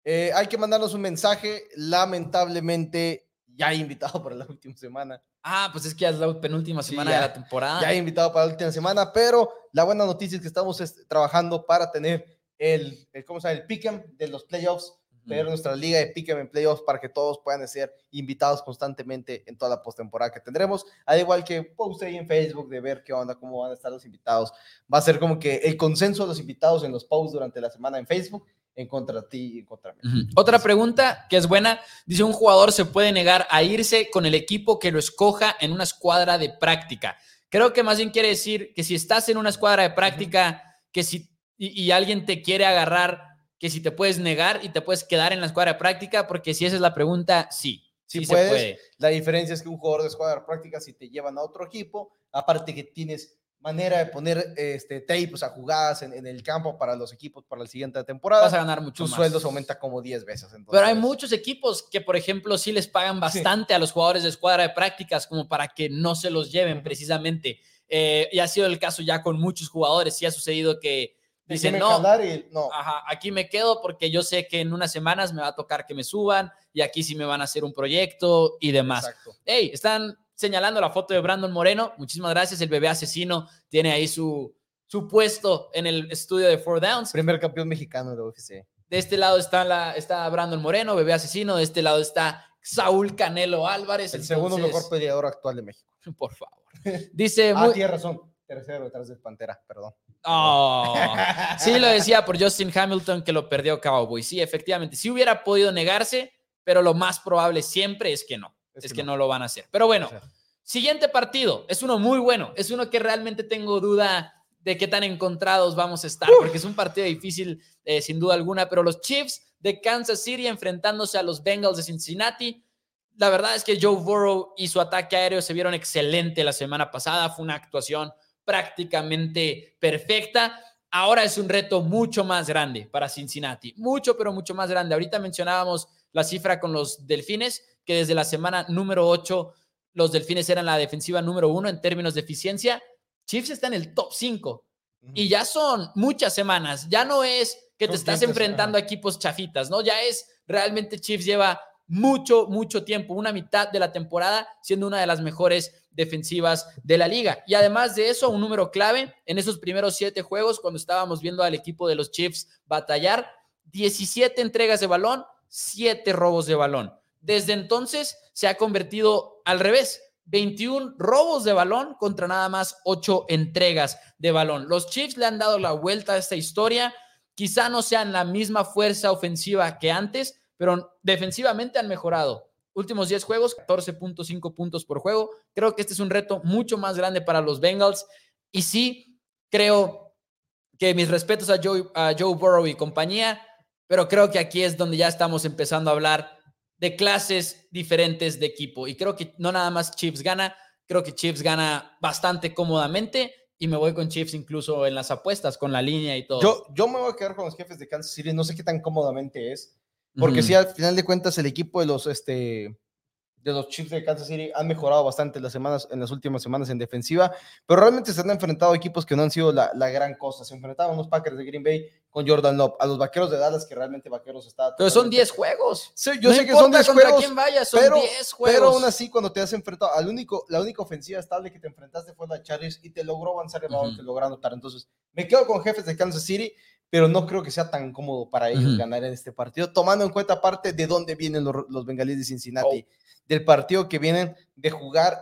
Eh, hay que mandarnos un mensaje, lamentablemente ya hay invitado para la última semana. Ah, pues es que ya es la penúltima semana de la temporada. Ya he invitado para la última semana, pero la buena noticia es que estamos trabajando para tener el, ¿cómo se llama? El pick'em de los playoffs, tener nuestra liga de pick'em en playoffs para que todos puedan ser invitados constantemente en toda la postemporada que tendremos. Al igual que post ahí en Facebook de ver qué onda, cómo van a estar los invitados. Va a ser como que el consenso de los invitados en los posts durante la semana en Facebook en contra de ti y en contra de mí. Otra pregunta que es buena, dice un jugador se puede negar a irse con el equipo que lo escoja en una escuadra de práctica. Creo que más bien quiere decir que si estás en una escuadra de práctica, que si y, alguien te quiere agarrar, que si te puedes negar y te puedes quedar en la escuadra práctica, porque si esa es la pregunta, sí. Sí, puedes. se puede. La diferencia es que un jugador de escuadra práctica, si te llevan a otro equipo, aparte que tienes manera de poner este, tapes a jugadas en, el campo para los equipos para la siguiente temporada. Vas a ganar mucho Tu sueldo se aumenta como 10 veces. Pero hay muchos equipos que, por ejemplo, sí les pagan bastante a los jugadores de escuadra de prácticas como para que no se los lleven precisamente. Eh, y ha sido el caso ya con muchos jugadores. Sí ha sucedido que dicen, no, no. Ajá, aquí me quedo porque yo sé que en unas semanas me va a tocar que me suban y aquí sí me van a hacer un proyecto y demás. Exacto. Hey, están señalando la foto de Brandon Moreno. Muchísimas gracias. El bebé asesino tiene ahí su, su puesto en el estudio de Four Downs. Primer campeón mexicano de UFC. De este lado está, la, está Brandon Moreno, bebé asesino. De este lado está Saúl Canelo Álvarez. El segundo mejor peleador actual de México. <laughs> Por favor. Dice. ah, tiene razón. Tercero detrás del Pantera, perdón. Oh, sí, lo decía por Justin Hamilton que lo perdió Cowboy. Sí, efectivamente. Sí hubiera podido negarse, pero lo más probable siempre es que no. Es, que, no. lo van a hacer. Pero bueno, siguiente partido. Es uno muy bueno. Es uno que realmente tengo duda de qué tan encontrados vamos a estar, porque es un partido difícil, eh, sin duda alguna. Pero los Chiefs de Kansas City enfrentándose a los Bengals de Cincinnati. La verdad es que Joe Burrow y su ataque aéreo se vieron excelente la semana pasada. Fue una actuación prácticamente perfecta. Ahora es un reto mucho más grande para Cincinnati. Mucho, pero mucho más grande. Ahorita mencionábamos la cifra con los Delfines, que desde la semana número 8 los Delfines eran la defensiva número uno en términos de eficiencia. Chiefs está en el top 5 y ya son muchas semanas. Ya no es que te estás enfrentando a equipos chafitas, ¿no? Ya es realmente Chiefs lleva mucho, mucho tiempo, una mitad de la temporada, siendo una de las mejores defensivas de la liga. Y además de eso, un número clave en esos primeros siete juegos, cuando estábamos viendo al equipo de los Chiefs batallar, 17 entregas de balón, 7 robos de balón. Desde entonces se ha convertido al revés. 21 robos de balón contra nada más 8 entregas de balón. Los Chiefs le han dado la vuelta a esta historia Quizá no sean la misma fuerza ofensiva que antes, pero defensivamente han mejorado. Últimos 10 juegos, 14.5 puntos por juego. Creo que este es un reto mucho más grande para los Bengals. Y sí, creo que mis respetos a Joe, a Joe Burrow y compañía, pero creo que aquí es donde ya estamos empezando a hablar de clases diferentes de equipo. Y creo que no nada más Chiefs gana, creo que Chiefs gana bastante cómodamente y me voy con Chiefs incluso en las apuestas, con la línea y todo. Yo, yo me voy a quedar con los jefes de Kansas City, no sé qué tan cómodamente es, porque si al final de cuentas el equipo de los, este, de los Chiefs de Kansas City han mejorado bastante las semanas, en las últimas semanas en defensiva, pero realmente se han enfrentado equipos que no han sido la, la gran cosa. Se enfrentaban unos Packers de Green Bay con Jordan Love, a los vaqueros de Dallas, que realmente vaqueros está. Pero son 10 juegos. Sí, yo sé que son 10 juegos. Quién vaya, son pero, 10 juegos. Pero aún así, cuando te has enfrentado, al único, la única ofensiva estable que te enfrentaste fue la Chargers y te logró avanzar el balón, te logró anotar. Entonces, me quedo con jefes de Kansas City, pero no creo que sea tan cómodo para ellos ganar en este partido, tomando en cuenta aparte de dónde vienen los, los bengalíes de Cincinnati. Oh del partido que vienen de jugar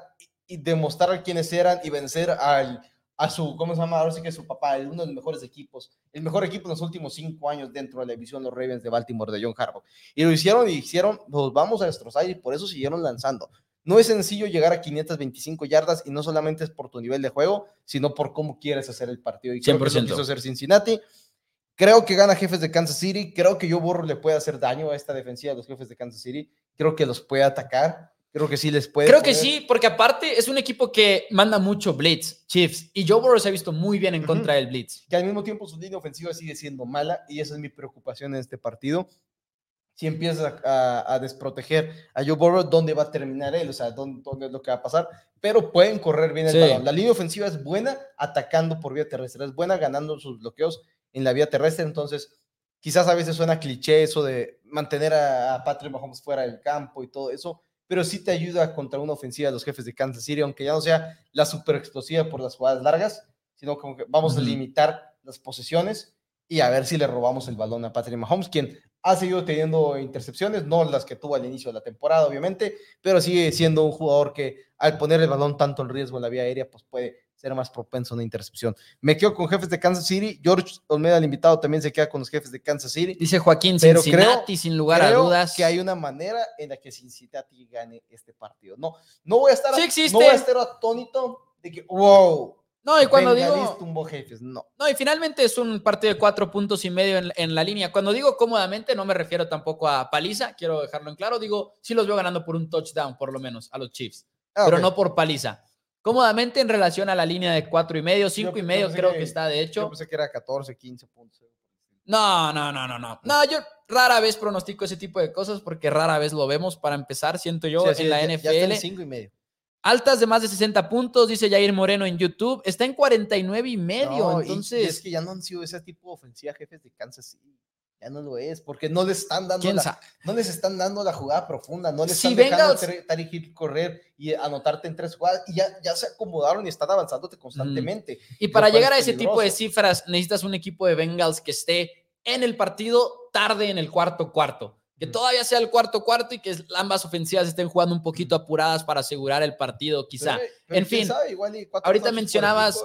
y demostrar quiénes eran y vencer al, a su, ¿cómo se llama? Ahora sí que su papá, uno de los mejores equipos, el mejor equipo en los últimos cinco años dentro de la división los Ravens de Baltimore de John Harbaugh. Y lo hicieron y hicieron, los vamos a destrozar y por eso siguieron lanzando. No es sencillo llegar a 525 yardas y no solamente es por tu nivel de juego, sino por cómo quieres hacer el partido. Y creo 100%. que quiso hacer Cincinnati. Creo que gana jefes de Kansas City. Creo que Joe Burrow le puede hacer daño a esta defensiva de los jefes de Kansas City. Creo que los puede atacar. Creo que sí les puede. Creo que sí, porque aparte es un equipo que manda mucho blitz, Chiefs. Y Joe Burrow se ha visto muy bien en contra del blitz. Que al mismo tiempo su línea ofensiva sigue siendo mala. Y esa es mi preocupación en este partido. Si empiezas a, desproteger a Joe Burrow, ¿dónde va a terminar él? O sea, ¿dónde, dónde es lo que va a pasar? Pero pueden correr bien el balón. La línea ofensiva es buena atacando por vía terrestre. Es buena ganando sus bloqueos en la vía terrestre. Entonces, quizás a veces suena cliché eso de mantener a, Patrick Mahomes fuera del campo y todo eso, pero sí te ayuda contra una ofensiva de los jefes de Kansas City, aunque ya no sea la super explosiva por las jugadas largas, sino como que vamos a limitar las posesiones y a ver si le robamos el balón a Patrick Mahomes, quien ha seguido teniendo intercepciones, no las que tuvo al inicio de la temporada, obviamente, pero sigue siendo un jugador que al poner el balón tanto en riesgo en la vía aérea, pues puede ser más propenso a una intercepción. Me quedo con jefes de Kansas City. George Olmeda, el invitado, también se queda con los jefes de Kansas City. Dice Joaquín pero Cincinnati, sin lugar a dudas. que hay una manera en la que Cincinnati gane este partido. No, no voy a estar, no voy a estar atónito de que, wow. No, y cuando digo. no. No, y finalmente es un partido de cuatro puntos y medio en, en, la línea. Cuando digo cómodamente, no me refiero tampoco a paliza, quiero dejarlo en claro. Digo, sí los veo ganando por un touchdown, por lo menos, a los Chiefs, ah, pero no por paliza cómodamente en relación a la línea de cuatro y medio, cinco y medio creo que, está, de hecho. Yo pensé que era 14, 15 puntos. No, no, no, no, no. No, yo rara vez pronostico ese tipo de cosas porque rara vez lo vemos para empezar, siento yo, en la NFL. cinco y medio. Altas de más de 60 puntos, dice Jair Moreno en YouTube. Está en 49 y medio. entonces. es que ya no han sido ese tipo de ofensiva jefes de Kansas City. Ya no lo es, porque no les están dando, la, no les están dando la jugada profunda, no les están dejando a Tariq correr y anotarte en tres jugadas, y ya, ya se acomodaron y están avanzándote constantemente. Y para llegar a ese tipo de cifras, necesitas un equipo de Bengals que esté en el partido tarde en el cuarto cuarto que todavía sea el cuarto cuarto y que ambas ofensivas estén jugando un poquito apuradas para asegurar el partido, quizá. en fin, ahorita mencionabas,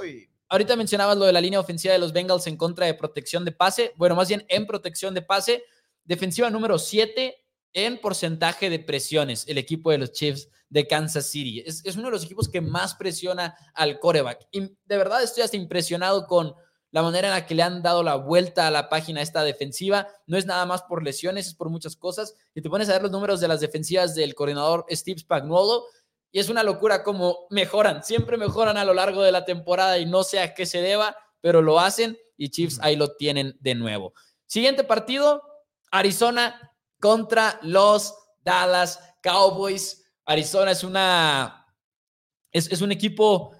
ahorita mencionabas lo de la línea ofensiva de los Bengals en contra de protección de pase, bueno, más bien en protección de pase, defensiva número 7 en porcentaje de presiones, el equipo de los Chiefs de Kansas City. Es, uno de los equipos que más presiona al coreback. Y de verdad estoy hasta impresionado con la manera en la que le han dado la vuelta a la página esta defensiva. No es nada más por lesiones, es por muchas cosas. Y te pones a ver los números de las defensivas del coordinador Steve Spagnuolo y es una locura como mejoran, siempre mejoran a lo largo de la temporada y no sé a qué se deba, pero lo hacen y Chiefs ahí lo tienen de nuevo. Siguiente partido, Arizona contra los Dallas Cowboys. Arizona es una es, es un equipo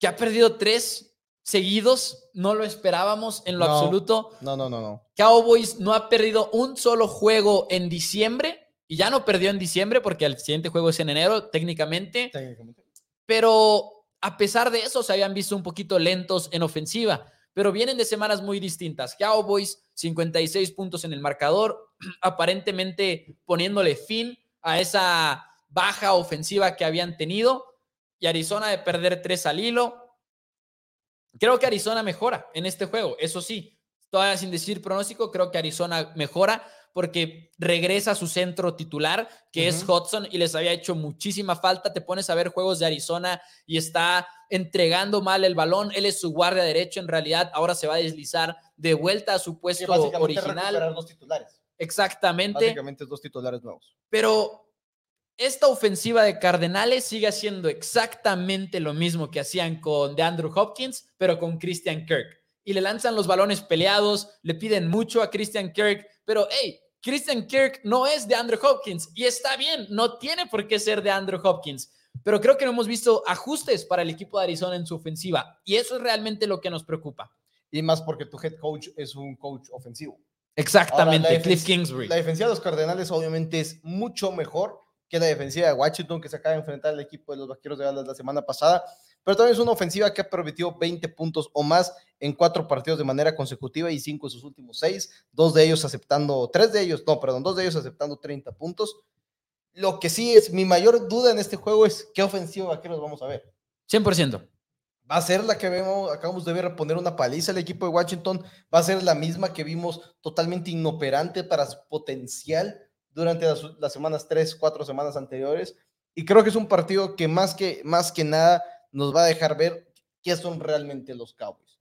que ha perdido tres seguidos, no lo esperábamos en lo absoluto. No, no, no, no. Cowboys no ha perdido un solo juego en diciembre y ya no perdió en diciembre porque el siguiente juego es en enero, técnicamente. técnicamente. Pero a pesar de eso, se habían visto un poquito lentos en ofensiva, pero vienen de semanas muy distintas. Cowboys, 56 puntos en el marcador, <clears throat> aparentemente poniéndole fin a esa baja ofensiva que habían tenido. Y Arizona de perder tres al hilo, Creo que Arizona mejora en este juego, eso sí, todavía sin decir pronóstico, creo que Arizona mejora porque regresa a su centro titular, que es Hudson, y les había hecho muchísima falta. Te pones a ver juegos de Arizona y está entregando mal el balón. Él es su guardia derecho, en realidad ahora se va a deslizar de vuelta a su puesto original. Dos titulares. Exactamente. Básicamente dos titulares nuevos. Pero esta ofensiva de Cardenales sigue haciendo exactamente lo mismo que hacían con DeAndre Hopkins, pero con Christian Kirk. Y le lanzan los balones peleados, le piden mucho a Christian Kirk, pero hey, Christian Kirk no es DeAndre Hopkins y está bien, no tiene por qué ser DeAndre Hopkins. Pero creo que no hemos visto ajustes para el equipo de Arizona en su ofensiva y eso es realmente lo que nos preocupa. Y más porque tu head coach es un coach ofensivo. Exactamente, Cliff Kingsbury. La defensiva de los Cardenales obviamente es mucho mejor que la defensiva de Washington, que se acaba de enfrentar al equipo de los Vaqueros de Dallas la semana pasada, pero también es una ofensiva que ha permitido 20 puntos o más en cuatro partidos de manera consecutiva y cinco en sus últimos seis, dos de ellos aceptando, tres de ellos, no, perdón, dos de ellos aceptando 30 puntos. Lo que sí es mi mayor duda en este juego es qué ofensiva Vaqueros vamos a ver. 100%. Va a ser la que vemos, acabamos de ver poner una paliza al equipo de Washington, va a ser la misma que vimos totalmente inoperante para su potencial durante las, semanas, tres, cuatro semanas anteriores. Y creo que es un partido que más que, más que nada nos va a dejar ver qué son realmente los Cowboys.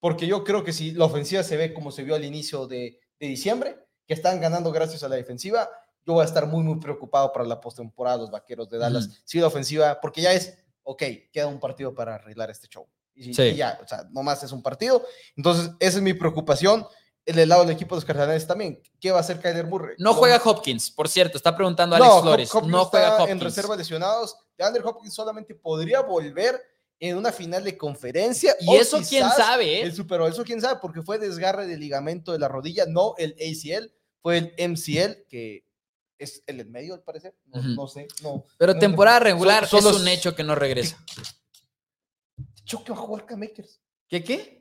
Porque yo creo que si la ofensiva se ve como se vio al inicio de, diciembre, que están ganando gracias a la defensiva, yo voy a estar muy, muy preocupado para la postemporada los vaqueros de Dallas. Si la ofensiva, porque ya es, ok, queda un partido para arreglar este show. Y, y ya, o sea, nomás es un partido. Entonces, esa es mi preocupación el lado del equipo de los Cardenales también. ¿Qué va a hacer Kyler Murray? No juega Hopkins, por cierto, está preguntando Alex no, Flores. no juega Hopkins. En reserva lesionados. Andrew Hopkins solamente podría volver en una final de conferencia. Y eso quién sabe, ¿eh? El Super eso quién sabe, porque fue desgarre de ligamento de la rodilla, no el ACL, fue el MCL, que es el en medio al parecer. No, sé, no. Pero temporada regular es un hecho que no regresa. Yo que va a jugar K-Makers. ¿Qué qué?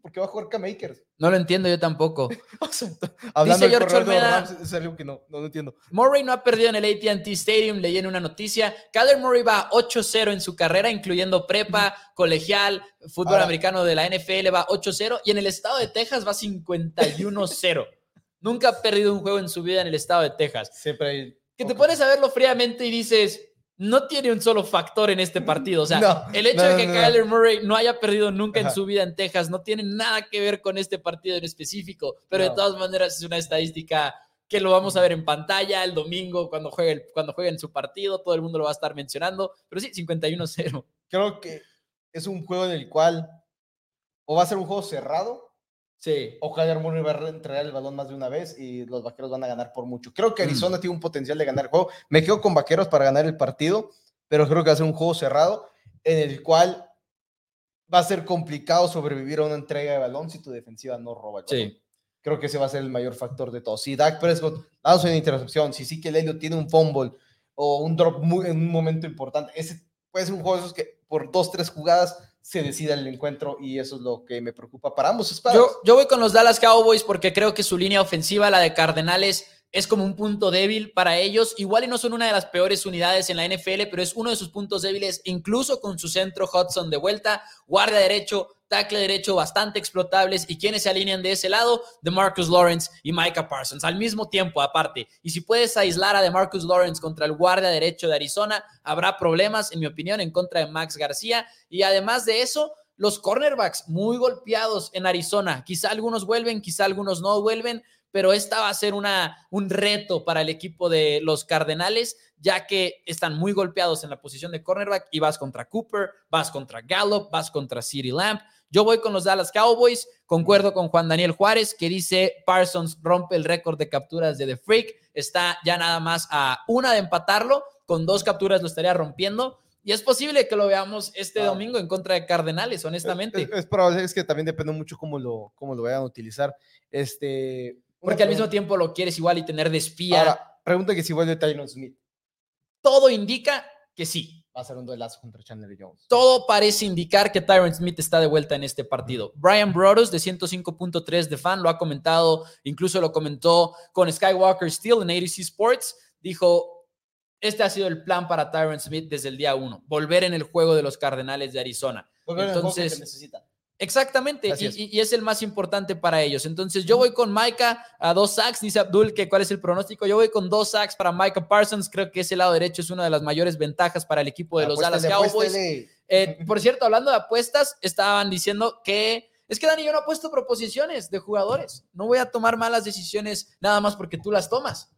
¿Por qué va a jugar K-Makers? No lo entiendo yo tampoco. <laughs> hablando de George Rams, es algo que no, no lo entiendo. Murray no ha perdido en el AT&T Stadium, leí en una noticia. Kyler Murray va 8-0 en su carrera, incluyendo prepa, colegial, fútbol americano de la NFL va 8-0 y en el estado de Texas va 51-0. Nunca ha perdido un juego en su vida en el estado de Texas. Siempre hay... Que te pones a verlo fríamente y dices, no tiene un solo factor en este partido. O sea, <laughs> el hecho de que Kyler Murray no haya perdido nunca en su vida en Texas no tiene nada que ver con este partido en específico, pero de todas maneras es una estadística que lo vamos a ver en pantalla el domingo cuando juegue, cuando juegue en su partido, todo el mundo lo va a estar mencionando, pero sí, 51-0. Creo que es un juego en el cual o va a ser un juego cerrado Sí. O Kyler Murray va a entregar el balón más de una vez y los vaqueros van a ganar por mucho. Creo que mm. Arizona tiene un potencial de ganar el juego. Me quedo con vaqueros para ganar el partido. pero creo que va a ser un juego cerrado en el cual va a ser complicado sobrevivir a una entrega de balón si tu defensiva no roba el balón. Sí. Creo que ese va a ser el mayor factor de todo. Si Dak Prescott hace una intercepción, si sí que Lelio tiene un fumble o un drop muy, en un momento importante, ese puede ser un juego de esos que por dos, tres jugadas se decida el encuentro y eso es lo que me preocupa para ambos espadas. Yo, yo voy con los Dallas Cowboys porque creo que su línea ofensiva, la de Cardenales, es como un punto débil para ellos. Igual y no son una de las peores unidades en la NFL, pero es uno de sus puntos débiles, incluso con su centro Hudson de vuelta, guardia derecho, tackle derecho bastante explotables. ¿Y quienes se alinean de ese lado? De Marcus Lawrence y Micah Parsons, al mismo tiempo, aparte. Y si puedes aislar a de Marcus Lawrence contra el guardia derecho de Arizona, habrá problemas, en mi opinión, en contra de Max García. Y además de eso, los cornerbacks muy golpeados en Arizona. Quizá algunos vuelven, quizá algunos no vuelven, pero esta va a ser una, un reto para el equipo de los Cardenales, ya que están muy golpeados en la posición de cornerback y vas contra Cooper, vas contra Gallup, vas contra City Lamp. Yo voy con los Dallas Cowboys, concuerdo con Juan Daniel Juárez, que dice Parsons rompe el récord de capturas de The Freak, está ya nada más a una de empatarlo, con dos capturas lo estaría rompiendo. Y es posible que lo veamos este domingo en contra de Cardenales, honestamente. Es, probable, es que también depende mucho cómo lo, cómo lo vayan a utilizar. Este, porque al mismo tiempo lo quieres igual y tener de espía. Ahora, pregunta que si vuelve Tyron Smith. Todo indica que sí. Va a ser un duelazo contra Chandler Jones. Todo parece indicar que Tyron Smith está de vuelta en este partido. Brian Brodos de 105.3 de fan lo ha comentado, incluso lo comentó con Skywalker Steel en ADC Sports. Dijo, este ha sido el plan para Tyron Smith desde el día uno, volver en el juego de los Cardenales de Arizona. Entonces, necesita. Exactamente, y, es el más importante para ellos. Entonces, yo voy con Micah a dos sacks, dice Abdul, que cuál es el pronóstico. Yo voy con dos sacks para Micah Parsons. Creo que ese lado derecho es una de las mayores ventajas para el equipo de los Dallas Cowboys. Eh, por cierto, hablando de apuestas, estaban diciendo que es que Dani, yo no he puesto proposiciones de jugadores. No voy a tomar malas decisiones nada más porque tú las tomas.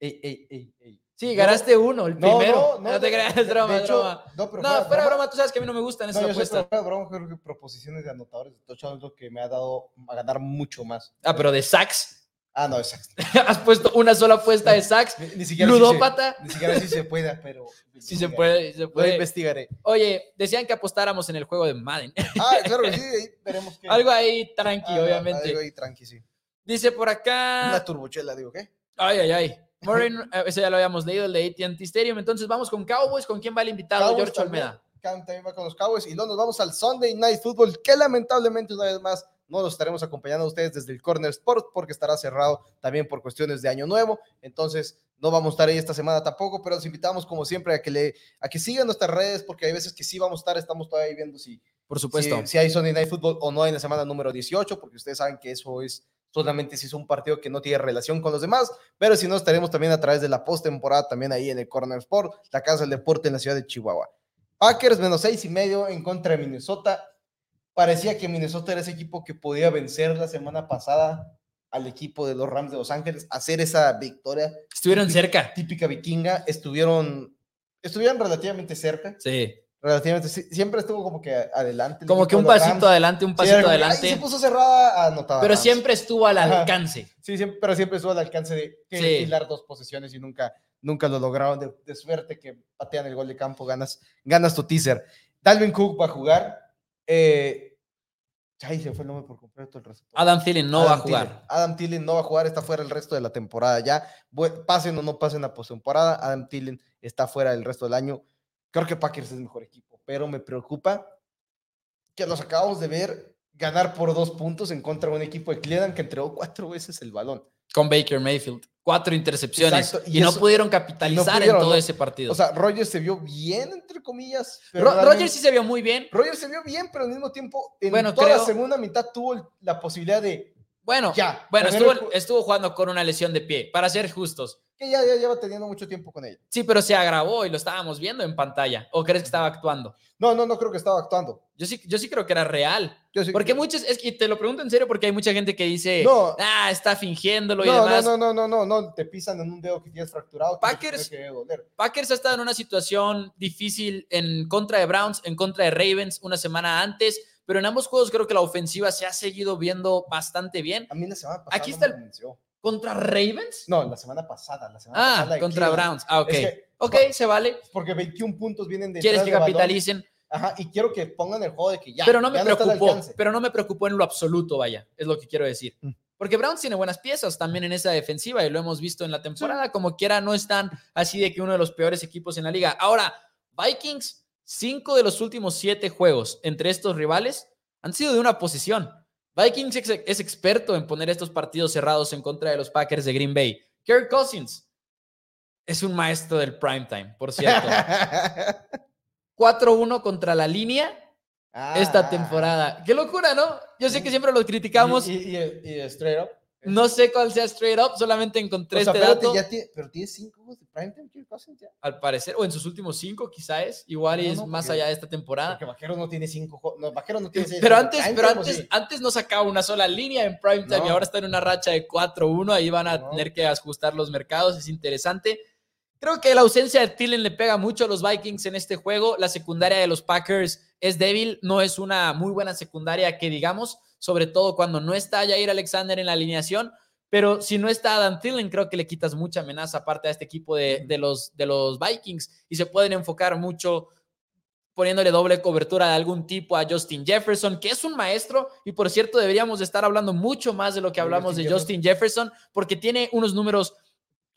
Ey, ey, ey, ey. Sí, ganaste uno, el primero. No, no, te creas, es broma, broma. No, pero no, fuera broma, tú sabes que a mí no me gustan esas apuestas. Fuera broma, creo que proposiciones de anotadores de touchdown es lo que me ha dado a ganar mucho más. Ah, pero de sacks. Ah, no, de sacks. <laughs> Has puesto una sola apuesta de sacks. Ni, siquiera Ludópata. ni siquiera si se puede, pero. <laughs> Sí se puede, se puede. Lo investigaré. Oye, decían que apostáramos en el juego de Madden. Ah, claro sí, ahí <laughs> veremos qué. Algo ahí tranqui, ah, obviamente. Algo ahí tranqui, sí. Dice por acá. Una turbochela, digo, ¿qué? Ay, ay, ay. Morin, eh, ese ya lo habíamos leído, el de AT&T Stadium. Entonces vamos con Cowboys. ¿Con quién va el invitado, George Almeida? También va con los Cowboys. Y luego nos vamos al Sunday Night Football, que lamentablemente una vez más no lo estaremos acompañando a ustedes desde el Corner Sport porque estará cerrado también por cuestiones de año nuevo. Entonces, no vamos a estar ahí esta semana tampoco, pero los invitamos como siempre a que le a que sigan nuestras redes porque hay veces que sí vamos a estar, estamos todavía viendo si por supuesto, si, si hay Sunday Night Football o no en la semana número 18, porque ustedes saben que eso es solamente si es un partido que no tiene relación con los demás, pero si no, estaremos también a través de la postemporada, también ahí en el Corner Sport, la casa del deporte en la ciudad de Chihuahua. Packers menos seis y medio en contra de Minnesota. Parecía que Minnesota era ese equipo que podía vencer la semana pasada al equipo de los Rams de Los Ángeles, hacer esa victoria. Estuvieron cerca. Típica vikinga, estuvieron, estuvieron relativamente cerca. Sí relativamente, siempre estuvo como que adelante. Como que un pasito adelante, un pasito adelante. se puso cerrada, anotada. Pero siempre estuvo al alcance. Sí, siempre, pero siempre estuvo al alcance de que dos posesiones y nunca, nunca lo lograron. De, suerte que patean el gol de campo, ganas, ganas tu teaser. Dalvin Cook va a jugar. Eh, ay, se fue el nombre por completo el resto. Adam Thielen no va a jugar. Adam Thielen no va a jugar, está fuera el resto de la temporada ya. Pasen o no pasen la postemporada, Adam Thielen está fuera el resto del año Creo que Packers es el mejor equipo, pero me preocupa que los acabamos de ver ganar por dos puntos en contra de un equipo de Cleveland que entregó cuatro veces el balón. Con Baker Mayfield. Cuatro intercepciones. y, no pudieron capitalizar en todo ese partido. O sea, Rogers se vio bien, entre comillas. Rogers sí se vio muy bien. Rogers se vio bien, pero al mismo tiempo, en toda la segunda mitad tuvo la posibilidad de. Bueno, ya, bueno estuvo, estuvo jugando con una lesión de pie, para ser justos que ya, ya lleva teniendo mucho tiempo con ella. Sí, pero se agravó y lo estábamos viendo en pantalla. ¿O crees que estaba actuando? No, no, no creo que estaba actuando. Yo sí, yo sí creo que era real. porque muchos, es que te lo pregunto en serio porque hay mucha gente que dice, no, ah, está fingiéndolo y demás. No, no, no, no, no, no, te pisan en un dedo que tienes fracturado. Packers, Packers ha estado en una situación difícil en contra de Browns, en contra de Ravens una semana antes, pero en ambos juegos creo que la ofensiva se ha seguido viendo bastante bien. A mí la semana pasada Aquí está el, ¿Contra Ravens? No, la semana pasada. La semana ah, contra Browns. Ah, ok. Ok, se vale. Porque 21 puntos vienen de. ¿Quieres que capitalicen? Ajá, y quiero que pongan el juego de que ya. Pero no me preocupó, pero no me preocupó en lo absoluto, vaya, es lo que quiero decir. Mm. Porque Browns tiene buenas piezas también en esa defensiva y lo hemos visto en la temporada. Como quiera, no están así de que uno de los peores equipos en la liga. Ahora, Vikings, cinco de los últimos siete juegos entre estos rivales han sido de una posición. Vikings es, experto en poner estos partidos cerrados en contra de los Packers de Green Bay. Kirk Cousins es un maestro del primetime, por cierto. 4-1 contra la línea esta ah. temporada. Qué locura, ¿no? Yo sé que siempre lo criticamos. Y, straight up. No sé cuál sea straight up, solamente encontré este dato. pero tiene cinco juegos de primetime, Cousins Al parecer, o en sus últimos cinco, quizá es. Igual es más allá de esta temporada. Porque Vaqueros no tiene cinco no, Vaqueros no tiene seis. Pero antes, pero antes, antes no sacaba una sola línea en primetime y ahora está en una racha de 4-1. Ahí van a tener que ajustar los mercados. Es interesante. Creo que la ausencia de Tillen le pega mucho a los Vikings en este juego. La secundaria de los Packers es débil, no es una muy buena secundaria que digamos, sobre todo cuando no está Jair Alexander en la alineación. Pero si no está Adam Tillen, creo que le quitas mucha amenaza aparte a este equipo de, los, de los Vikings y se pueden enfocar mucho poniéndole doble cobertura de algún tipo a Justin Jefferson, que es un maestro, y por cierto deberíamos estar hablando mucho más de lo que hablamos de Justin Jefferson, porque tiene unos números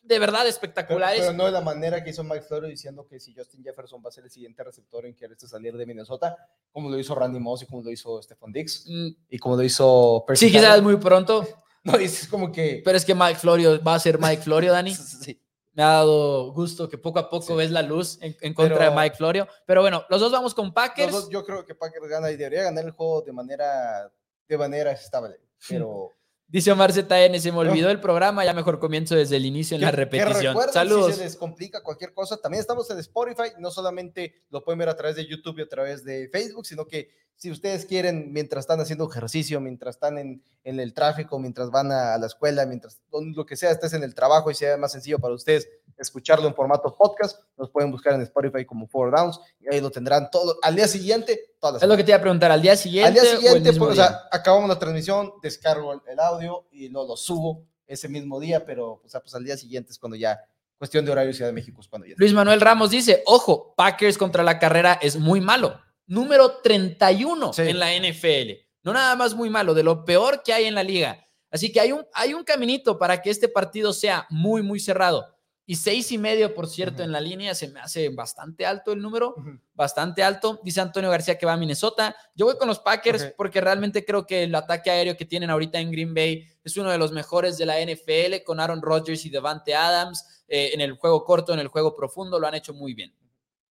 de verdad espectaculares. Pero, no de la manera que hizo Mike Florio diciendo que si Justin Jefferson va a ser el siguiente receptor en querer salir de Minnesota, como lo hizo Randy Moss y como lo hizo Stephon Dix mm. y como lo hizo Percy Sí, quizás muy pronto. <laughs> No, es como que... Pero es que Mike Florio va a ser Mike Florio, Dani. <laughs> sí. Me ha dado gusto que poco a poco ves la luz en, contra de Mike Florio. Pero bueno, los dos vamos con Packers. yo creo que Packers gana y debería ganar el juego de manera, de manera estable. Pero... Dice Omar ZN, se me olvidó el programa, ya mejor comienzo desde el inicio en la repetición. Saludos. Si se les complica cualquier cosa, también estamos en Spotify, no solamente lo pueden ver a través de YouTube y a través de Facebook, sino que si ustedes quieren, mientras están haciendo ejercicio, mientras están en, en el tráfico, mientras van a, la escuela, mientras lo que sea, estés en el trabajo y sea más sencillo para ustedes escucharlo en formato podcast, nos pueden buscar en Spotify como Four Downs y ahí lo tendrán todo. Al día siguiente, todas Es lo que te iba a preguntar, al día siguiente. Al día siguiente, pues, o sea, acabamos la transmisión, descargo el, audio y lo, lo subo ese mismo día, pero o sea, pues al día siguiente es cuando ya cuestión de horario Ciudad de México es cuando ya. Luis Manuel Ramos dice, ojo, Packers contra la carrera es muy malo número 31 en la NFL. No nada más muy malo, de lo peor que hay en la liga. Así que hay un, hay un caminito para que este partido sea muy, muy cerrado. Y seis y medio, por cierto, en la línea se me hace bastante alto el número, bastante alto. Dice Antonio García que va a Minnesota. Yo voy con los Packers porque realmente creo que el ataque aéreo que tienen ahorita en Green Bay es uno de los mejores de la NFL con Aaron Rodgers y Devante Adams. Eh, en el juego corto, en el juego profundo, lo han hecho muy bien.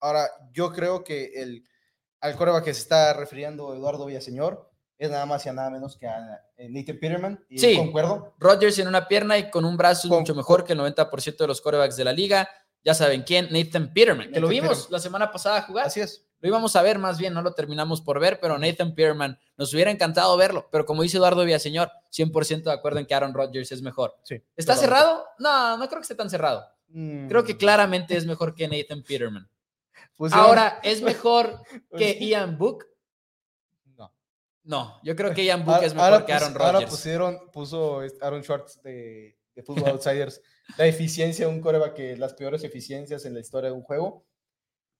Ahora, yo creo que el, al coreback que se está refiriendo Eduardo Villaseñor es nada más y nada menos que a eh, Nathan Peterman. Y sí, concuerdo. Rodgers en una pierna y con un brazo mucho mejor que el 90% de los corebacks de la liga. Ya saben quién, Nathan Peterman, que lo vimos la semana pasada jugar. Así es. Lo íbamos a ver más bien, no lo terminamos por ver, pero Nathan Peterman, nos hubiera encantado verlo. Pero como dice Eduardo Villaseñor, 100% de acuerdo en que Aaron Rodgers es mejor. Sí, ¿Está cerrado? No, no creo que esté tan cerrado. Mm. Creo que claramente es mejor que Nathan Peterman. Ahora, ¿es <laughs> mejor que Ian Book? No. Yo creo que Ian Book es mejor que Aaron Rodgers. Ahora pusieron, puso Aaron Schwartz de, de Football Outsiders la eficiencia de un coreback que las peores eficiencias en la historia de un juego.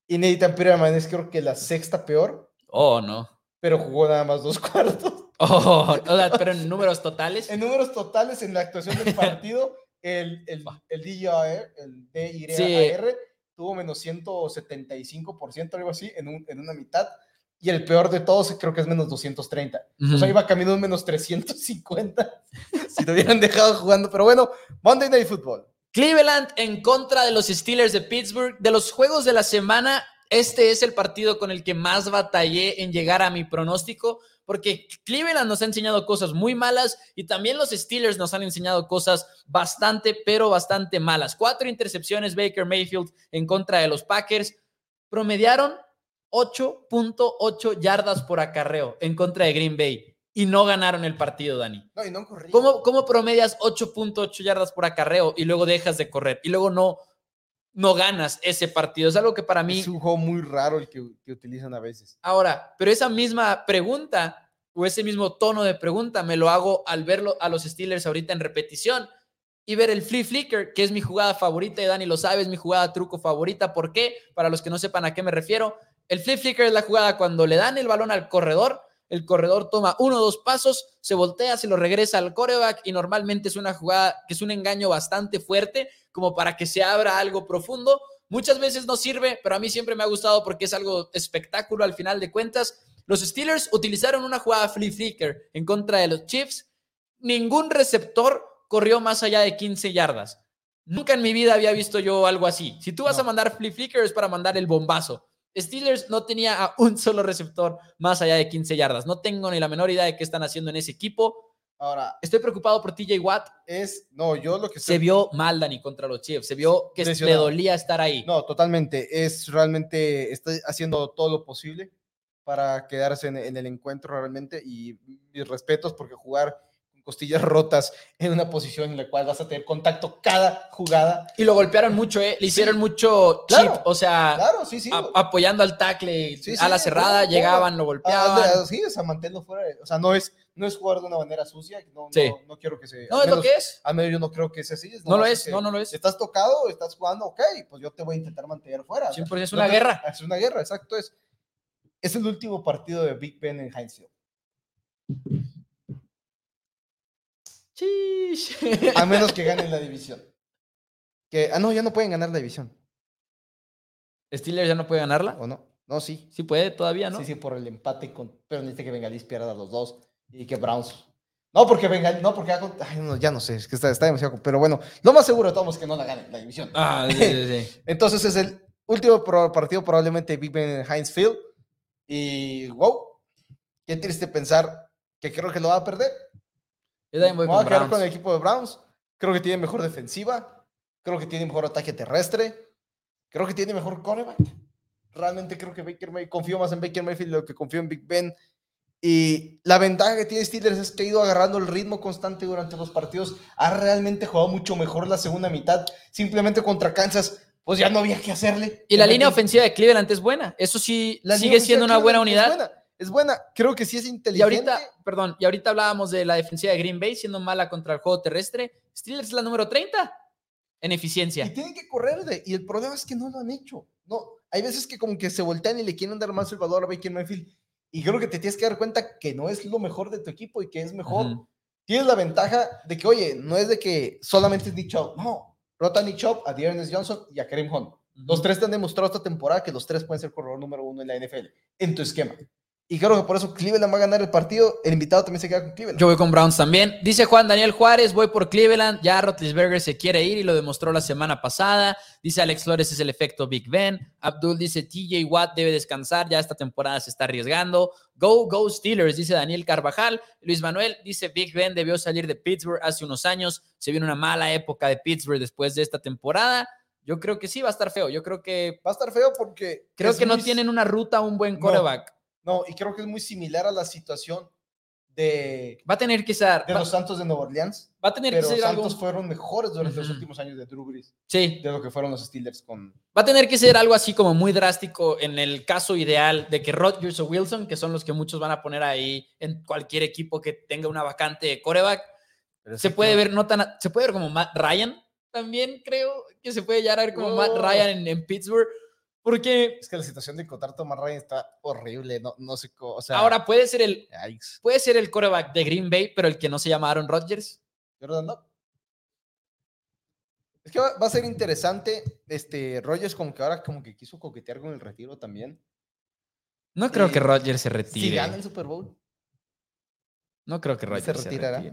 Y Nathan Peterman es creo que la sexta peor. Oh, no. Pero jugó nada más dos <laughs> cuartos. Oh, pero en números totales. En números totales, en la actuación del partido, el, el, el DIR, el DIR, tuvo menos 175%, algo así, en, un, en una mitad. Y el peor de todos creo que es menos 230. O sea, iba caminando menos 350 <laughs> si lo hubieran dejado jugando. Pero bueno, Monday Night Football. Cleveland en contra de los Steelers de Pittsburgh. De los juegos de la semana, este es el partido con el que más batallé en llegar a mi pronóstico porque Cleveland nos ha enseñado cosas muy malas y también los Steelers nos han enseñado cosas bastante, pero bastante malas. Cuatro intercepciones Baker Mayfield en contra de los Packers. Promediaron 8.8 yardas por acarreo en contra de Green Bay y no ganaron el partido, Dani. No, y no ¿Cómo, ¿Cómo promedias 8.8 yardas por acarreo y luego dejas de correr y luego no, no ganas ese partido. Es algo que para mí... Es un juego muy raro el que, utilizan a veces. Ahora, pero esa misma pregunta o ese mismo tono de pregunta me lo hago al verlo a los Steelers ahorita en repetición. y ver el flip flicker, que es mi jugada favorita, y Dani lo sabe, es mi jugada truco favorita. ¿Por qué? Para los que no sepan a qué me refiero, el flip flicker es la jugada cuando le dan el balón al corredor, el corredor toma uno o dos pasos, se voltea, se lo regresa al coreback y normalmente es una jugada que es un engaño bastante fuerte como para que se abra algo profundo. Muchas veces no sirve, pero a mí siempre me ha gustado porque es algo espectáculo al final de cuentas. Los Steelers utilizaron una jugada flip flicker en contra de los Chiefs. Ningún receptor corrió más allá de 15 yardas. Nunca en mi vida había visto yo algo así. Si tú vas a mandar flip flicker es para mandar el bombazo. Steelers no tenía a un solo receptor más allá de 15 yardas. No tengo ni la menor idea de qué están haciendo en ese equipo. Ahora, estoy preocupado por TJ Watt. Es, no, yo lo que se vio mal, Dani, contra los Chiefs. Se vio que le dolía estar ahí. No, totalmente. Es realmente, está haciendo todo lo posible para quedarse en, en el encuentro realmente. Y mis respetos porque jugar costillas rotas en una posición en la cual vas a tener contacto cada jugada. Y lo golpearon mucho, ¿eh? Le hicieron mucho chip, o sea, claro, sí, sí. apoyando al tackle a la cerrada, llegaban, lo golpeaban. Ah, sí, o sea, manténlo fuera. O sea, no es, no es jugar de una manera sucia. No, no, quiero que se. No, es lo que es. A medio yo no creo que sea así. No, lo es, no, no lo es. Estás tocado, estás jugando, ok, pues yo te voy a intentar mantener fuera. Siempre es una guerra. Es una guerra, exacto. Es, es el último partido de Big Ben en Heinz A menos que ganen la división. Que, ah, no, ya no pueden ganar la división. ¿Steelers ya no puede ganarla? ¿O no? No, sí. Sí puede todavía, ¿no? Sí, sí, por el empate. Con, pero necesita que Bengalis pierda los dos y que Browns. No, porque Bengalis, no, porque ya no sé, es que está, demasiado. Pero bueno, lo más seguro de todos es que no la ganen la división. Ah, sí, sí, sí. <laughs> Entonces es el último partido, probablemente Big Ben en Heinz Field. Y wow, qué triste pensar que creo que lo va a perder. Yo voy, a quedar con el equipo de Browns. Creo que tiene mejor defensiva. Creo que tiene mejor ataque terrestre. Creo que tiene mejor coreback. Realmente creo que Baker Mayfield, confío más en Baker Mayfield de lo que confío en Big Ben. Y la ventaja que tiene Steelers es que ha ido agarrando el ritmo constante durante los partidos. Ha realmente jugado mucho mejor la segunda mitad. Simplemente contra Kansas, pues ya no había que hacerle. Y la línea ofensiva de Cleveland es buena. Eso sí, sigue siendo una buena unidad es buena. Creo que sí es inteligente. Y ahorita, perdón, y ahorita hablábamos de la defensiva de Green Bay siendo mala contra el juego terrestre. Steelers es la número 30 en eficiencia. Y tienen que correr de, y el problema es que no lo han hecho. No, hay veces que como que se voltean y le quieren dar más el valor a Baker Mayfield. Y creo que te tienes que dar cuenta que no es lo mejor de tu equipo y que es mejor. Tienes la ventaja de que, oye, no es de que solamente es Nick Chubb. No, rota Nick Chubb, a Dearness Johnson y a Kareem Hunt. Los tres te han demostrado esta temporada que los tres pueden ser corredor número uno en la NFL, en tu esquema. Y creo que por eso Cleveland va a ganar el partido. El invitado también se queda con Cleveland. Yo voy con Browns también. Dice Juan Daniel Juárez, voy por Cleveland. Ya Rotlisberger se quiere ir y lo demostró la semana pasada. Dice Alex Flores, es el efecto Big Ben. Abdul dice, TJ Watt debe descansar. Ya esta temporada se está arriesgando. Go, go Steelers, dice Daniel Carvajal. Luis Manuel dice, Big Ben debió salir de Pittsburgh hace unos años. Se viene una mala época de Pittsburgh después de esta temporada. Yo creo que sí, va a estar feo. Yo creo que... Va a estar feo porque... Creo que no tienen una ruta, un buen coreback. No, y creo que es muy similar a la situación de. Va a tener que ser. De los Santos de Nueva Orleans. Va a tener que ser. Los Santos fueron mejores durante los últimos años de Drew Brees. Sí. De lo que fueron los Steelers con. Va a tener que ser algo así como muy drástico en el caso ideal de que Rodgers o Wilson, que son los que muchos van a poner ahí en cualquier equipo que tenga una vacante de coreback. Se puede ver, no tan. Se puede ver como Matt Ryan también, creo que se puede llegar a ver como Matt Ryan en, en Pittsburgh porque. Es que la situación de Cotar Tomás Ryan está horrible. No, no sé cómo. O sea, ahora puede ser el. Puede ser el coreback de Green Bay, pero el que no se llama Aaron Rodgers. Jordan no. Es que va, a ser interesante. Este Rodgers, como que ahora como que quiso coquetear con el retiro también. No creo que Rodgers se retire. Si gana el Super Bowl. No creo que Rodgers se, retirará.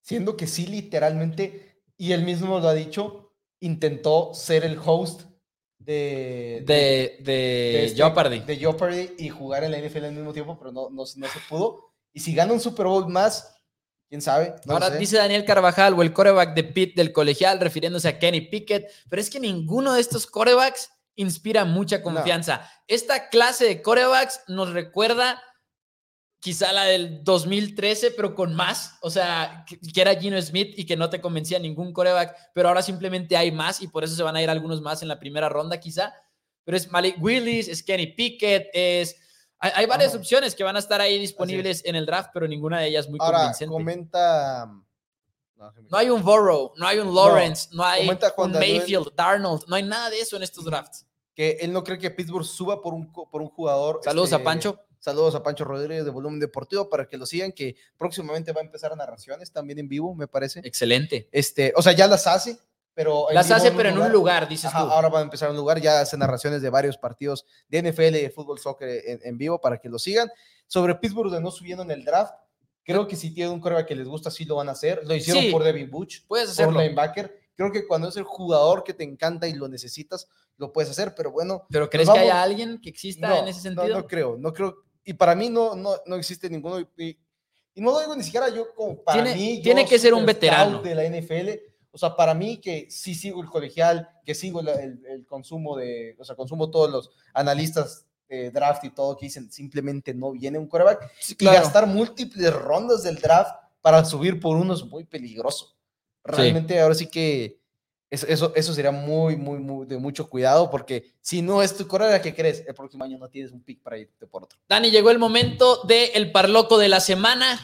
Siendo que sí, literalmente, y él mismo lo ha dicho, intentó ser el host de, de, de, este, Jeopardy. De Jeopardy y jugar en la NFL al mismo tiempo, pero no, no, se pudo. Y si gana un Super Bowl más, quién sabe. Ahora dice Daniel Carvajal o el coreback de Pitt del colegial, refiriéndose a Kenny Pickett, pero es que ninguno de estos corebacks inspira mucha confianza. Esta clase de corebacks nos recuerda quizá la del 2013, pero con más, o sea, que, era Gino Smith y que no te convencía ningún coreback, pero ahora simplemente hay más y por eso se van a ir algunos más en la primera ronda quizá, pero es Malik Willis, es Kenny Pickett, es... Hay, varias opciones que van a estar ahí disponibles en el draft, pero ninguna de ellas muy ahora, convincente. comenta... No, hay un Burrow, no hay un Lawrence, no, hay un Mayfield, Darnold, no hay nada de eso en estos drafts. Que él no cree que Pittsburgh suba por un, por un jugador. Saludos a este, Pancho. Saludos a Pancho Rodríguez de Volumen Deportivo para que lo sigan, que próximamente va a empezar narraciones también en vivo, me parece. Excelente. Este, o sea, ya las hace, pero... Las hace, pero en un lugar, dices tú. Ahora va a empezar en un lugar, ya hace narraciones de varios partidos de NFL, de fútbol, soccer en, vivo para que lo sigan. Sobre Pittsburgh de no subiendo en el draft, creo que si tiene un coreback que les gusta, sí lo van a hacer. Lo hicieron por Devin Butch, puedes hacerlo. por linebacker. Creo que cuando es el jugador que te encanta y lo necesitas, lo puedes hacer, pero bueno. ¿Pero crees que haya alguien que exista en ese sentido? No, no creo, no creo. Y para mí no, no, no existe ninguno. Y, no lo digo ni siquiera yo como para mí. Tiene que ser un veterano. De la NFL o sea, para mí que sí sigo el colegial, que sigo el, consumo de, o sea, consumo todos los analistas de draft y todo que dicen simplemente no viene un quarterback. Y gastar múltiples rondas del draft para subir por uno es muy peligroso. Realmente ahora sí que eso, eso, sería muy, muy, muy de mucho cuidado porque si no es tu quarterback, ¿qué crees? El próximo año no tienes un pick para irte por otro. Dani, llegó el momento del el parloco de la semana.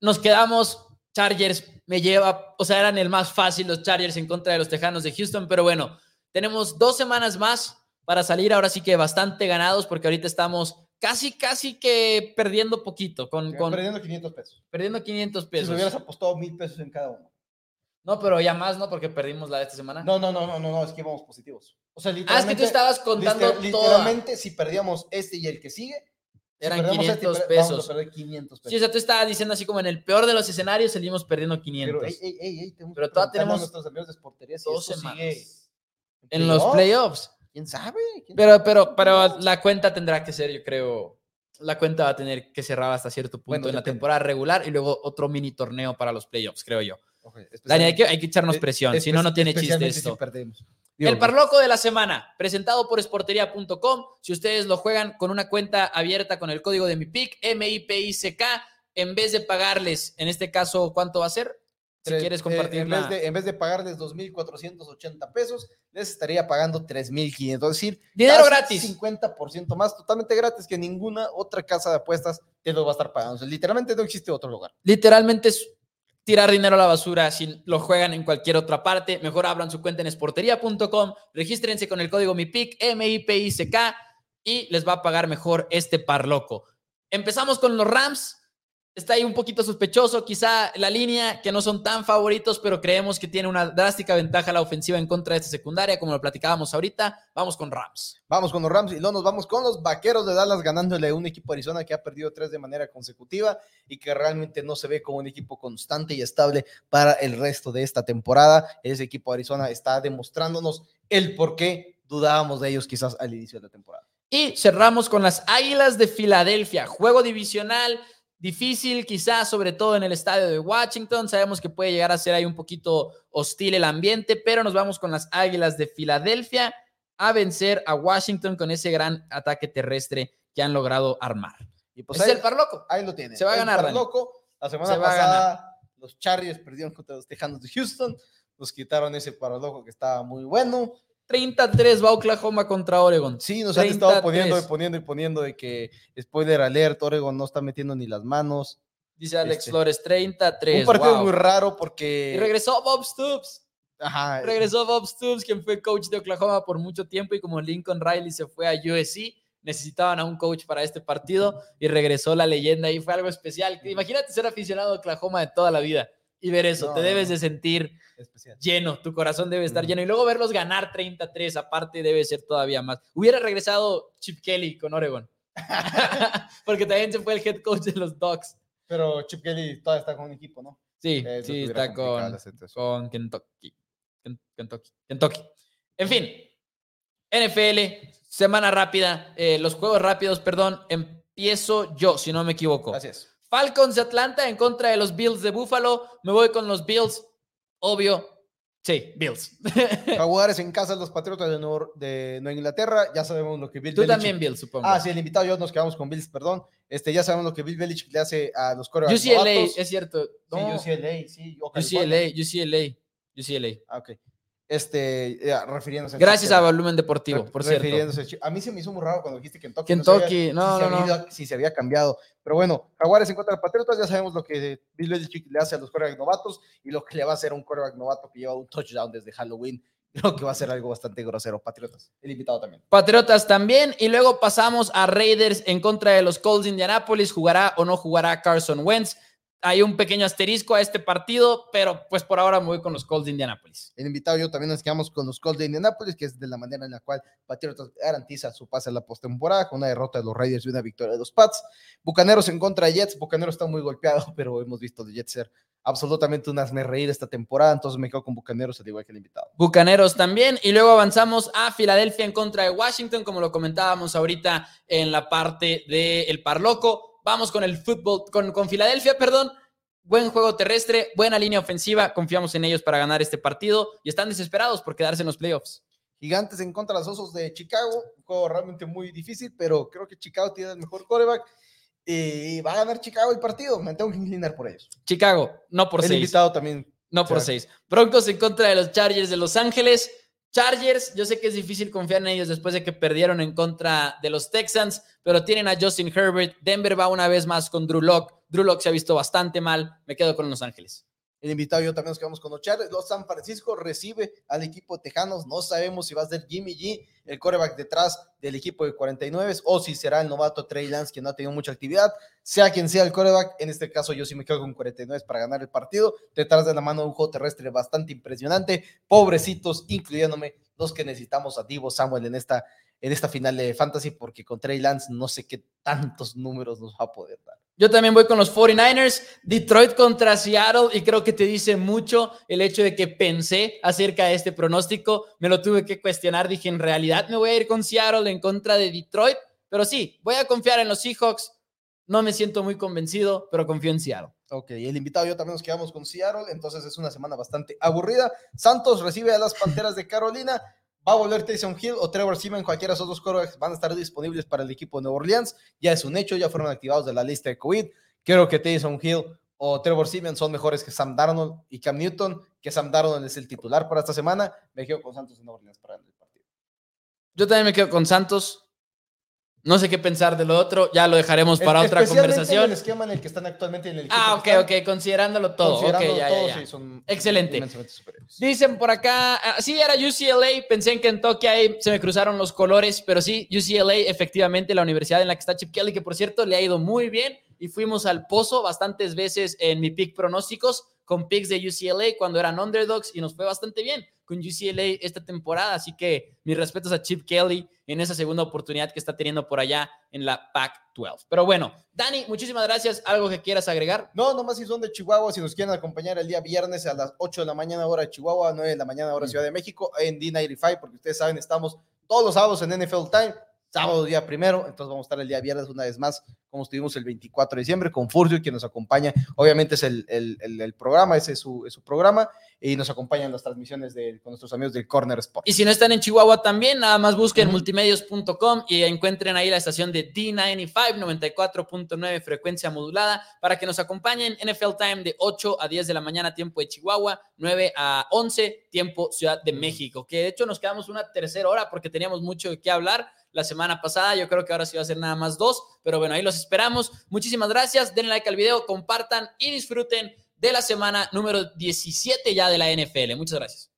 Nos quedamos Chargers me lleva, o sea, eran el más fácil los Chargers en contra de los Tejanos de Houston, pero bueno, tenemos dos semanas más para salir ahora sí que bastante ganados porque ahorita estamos casi, casi que perdiendo poquito. Con, con perdiendo 500 pesos. Perdiendo 500 pesos. Si hubieras apostado mil pesos en cada uno. No, pero ya más, ¿no? Porque perdimos la de esta semana. No, no, no, no, no, no es que íbamos positivos. O sea, literalmente. Ah, es que tú estabas contando Literalmente, si perdíamos este y el que sigue, eran 500 pesos. Sí, o sea, tú estabas diciendo así como en el peor de los escenarios salimos perdiendo 500. Pero, ey, ey, ey, pero todavía tenemos nuestros amigos de Sportería en los playoffs. ¿Quién sabe? pero, pero, pero la cuenta tendrá que ser, yo creo, la cuenta va a tener que cerrar hasta cierto punto en la temporada regular y luego otro mini torneo para los playoffs, creo yo. Dani, hay que, hay que echarnos eh, presión, si no, no tiene chiste esto. perdemos el parloco de la semana, presentado por esportería.com. Si ustedes lo juegan con una cuenta abierta con el código de mi pick, M-I-P-I-C-K, en vez de pagarles, en este caso, ¿cuánto va a ser? Si quieres compartir. Eh, en, vez de, en vez de pagarles 2.480 pesos, les estaría pagando 3.500. Es decir, dinero gratis. 50% más, totalmente gratis, que ninguna otra casa de apuestas te lo va a estar pagando. literalmente no existe otro lugar. Literalmente es tirar dinero a la basura si lo juegan en cualquier otra parte. Mejor abran su cuenta en esportería.com, regístrense con el código MIPIC, M-I-P-I-C-K, y les va a pagar mejor este par loco. Empezamos con los Rams está ahí un poquito sospechoso, quizá la línea que no son tan favoritos, pero creemos que tiene una drástica ventaja la ofensiva en contra de esta secundaria, como lo platicábamos ahorita. Vamos con Rams. Vamos con los Rams y luego nos vamos con los Vaqueros de Dallas ganándole a un equipo de Arizona que ha perdido tres de manera consecutiva y que realmente no se ve como un equipo constante y estable para el resto de esta temporada. Ese equipo de Arizona está demostrándonos el por qué dudábamos de ellos quizás al inicio de la temporada. Y cerramos con las Águilas de Filadelfia, juego divisional Difícil quizás, sobre todo en el estadio de Washington. Sabemos que puede llegar a ser ahí un poquito hostil el ambiente, pero nos vamos con las Águilas de Filadelfia a vencer a Washington con ese gran ataque terrestre que han logrado armar. Y pues es el Parloco. Ahí lo tiene. Se va a ganar. El loco. La semana pasada los Chargers perdieron contra los Tejanos de Houston. Nos quitaron ese Parloco que estaba muy bueno. 33 va Oklahoma contra Oregon. Sí, nos han estado poniendo y poniendo y poniendo de que, spoiler alert, Oregon no está metiendo ni las manos. Dice Alex este, Flores, 33. Un partido muy raro porque... Y regresó Bob Stoops. Ajá. Regresó Bob Stoops, quien fue coach de Oklahoma por mucho tiempo y como Lincoln Riley se fue a USC, necesitaban a un coach para este partido y regresó la leyenda y fue algo especial. Imagínate ser aficionado a Oklahoma de toda la vida y ver eso, te debes de sentir lleno, tu corazón debe estar lleno y luego verlos ganar 33, aparte debe ser todavía más. Hubiera regresado Chip Kelly con Oregon, <laughs> <laughs> porque también se fue el head coach de los Dogs. Pero Chip Kelly todavía está con un equipo, ¿no? Sí, sí, está con, con Kentucky. Kentucky. Kentucky. En fin, NFL, semana rápida, eh, los juegos rápidos, perdón, empiezo yo, si no me equivoco. Gracias. Falcons de Atlanta en contra de los Bills de Buffalo. Me voy con los Bills, obvio. Sí, Bills. <laughs> Jaguares en casa de los Patriotas de, Nueva Inglaterra. Ya sabemos lo que Bill Tú también Bills, supongo. Ah, sí, el invitado yo nos quedamos con Bills, perdón. Este, ya sabemos lo que Bill Belichick le hace a los corebacks UCLA, es cierto. Sí, UCLA, sí. UCLA, UCLA, UCLA. Ah, ok. Este, eh, refiriéndose Gracias a Volumen Deportivo, por cierto. A mí se me hizo muy raro cuando dijiste Kentucky. Kentucky, no, no, no, si, Se había, cambiado. Pero bueno, Jaguares en contra de Patriotas, ya sabemos lo que Bill Belichick le hace a los corebacks novatos y lo que le va a hacer a un coreback novato que lleva un touchdown desde Halloween. <laughs> Creo que va a ser algo bastante grosero. Patriotas, el invitado también. Patriotas también. Y luego pasamos a Raiders en contra de los Colts de Indianapolis. ¿Jugará o no jugará Carson Wentz? Hay un pequeño asterisco a este partido, pero pues por ahora me voy con los Colts de Indianapolis. El invitado yo también nos quedamos con los Colts de Indianapolis, que es de la manera en la cual Patriotas garantiza su pase a la postemporada con una derrota de los Raiders y una victoria de los Pats. Bucaneros en contra de Jets. Bucaneros está muy golpeado, <laughs> pero hemos visto de Jets ser absolutamente un hazme reír esta temporada, entonces me quedo con Bucaneros, al igual que el invitado. Bucaneros también, y luego avanzamos a Filadelfia en contra de Washington, como lo comentábamos ahorita en la parte del Parloco. Vamos con el fútbol, con, con Filadelfia, perdón. Buen juego terrestre, buena línea ofensiva. Confiamos en ellos para ganar este partido y están desesperados por quedarse en los playoffs. Gigantes en contra de los Osos de Chicago. Un juego realmente muy difícil, pero creo que Chicago tiene el mejor coreback. Y va a ganar Chicago el partido. Me tengo que inclinar por ellos. Chicago, no por seis. El invitado también. No por seis. Broncos en contra de los Chargers de Los Ángeles. Chargers, yo sé que es difícil confiar en ellos después de que perdieron en contra de los Texans, pero tienen a Justin Herbert. Denver va una vez más con Drew Locke. Drew Locke se ha visto bastante mal. Me quedo con Los Ángeles. El invitado yo también nos quedamos con Chargers. Los San Francisco recibe al equipo Tejanos. No sabemos si va a ser Jimmy G, el coreback detrás del equipo de 49, o si será el novato Trey Lance, que no ha tenido mucha actividad. Sea quien sea el coreback, en este caso yo sí me quedo con 49 para ganar el partido. Detrás de la mano de un juego terrestre bastante impresionante. Pobrecitos, incluyéndome los que necesitamos a Divo Samuel en esta, en esta final de Fantasy, porque con Trey Lance no sé qué tantos números nos va a poder dar. Yo también voy con los 49ers, Detroit contra Seattle y creo que te dice mucho el hecho de que pensé acerca de este pronóstico, me lo tuve que cuestionar, dije en realidad me voy a ir con Seattle en contra de Detroit, pero sí, voy a confiar en los Seahawks, no me siento muy convencido, pero confío en Seattle. Ok, el invitado yo también nos quedamos con Seattle, entonces es una semana bastante aburrida. Santos recibe a las Panteras de Carolina. ¿Va a volver Tyson Hill o Trevor Seaman? Cualquiera de esos dos van a estar disponibles para el equipo de Nueva Orleans. Ya es un hecho, ya fueron activados de la lista de COVID. Creo que Tyson Hill o Trevor Seaman son mejores que Sam Darnold y Cam Newton, que Sam Darnold es el titular para esta semana. Me quedo con Santos en Nueva Orleans para el partido. Yo también me quedo con Santos. No sé qué pensar de lo otro, ya lo dejaremos para otra conversación. el esquema en el que están actualmente en el Ah, ok, ok, considerándolo todo. Excelente. Dicen por acá, ah, sí, era UCLA, pensé en Kentucky, ahí se me cruzaron los colores, pero sí, UCLA, efectivamente, la universidad en la que está Chip Kelly, que por cierto le ha ido muy bien y fuimos al pozo bastantes veces en mi pick pronósticos con picks de UCLA cuando eran underdogs y nos fue bastante bien con UCLA esta temporada. Así que mis respetos a Chip Kelly en esa segunda oportunidad que está teniendo por allá en la Pac-12. Pero bueno, Dani, muchísimas gracias. ¿Algo que quieras agregar? No, nomás si son de Chihuahua, si nos quieren acompañar el día viernes a las 8 de la mañana hora de Chihuahua, 9 de la mañana hora de Ciudad de México, en D95, porque ustedes saben, estamos todos los sábados en NFL Time sábado día primero, entonces vamos a estar el día viernes una vez más, como estuvimos el 24 de diciembre, con Furcio, quien nos acompaña, obviamente es el, el, programa, ese es su, su, programa, y nos acompañan las transmisiones de, con nuestros amigos del Corner Sport. Y si no están en Chihuahua también, nada más busquen multimedios.com y encuentren ahí la estación de D95, 94.9 frecuencia modulada, para que nos acompañen NFL Time de 8 a 10 de la mañana, tiempo de Chihuahua, 9 a 11, tiempo Ciudad de México, que de hecho nos quedamos una tercera hora porque teníamos mucho de qué hablar la semana pasada. Yo creo que ahora sí va a ser nada más dos, pero bueno, ahí los esperamos. Muchísimas gracias. Denle like al video, compartan y disfruten de la semana número 17 ya de la NFL. Muchas gracias.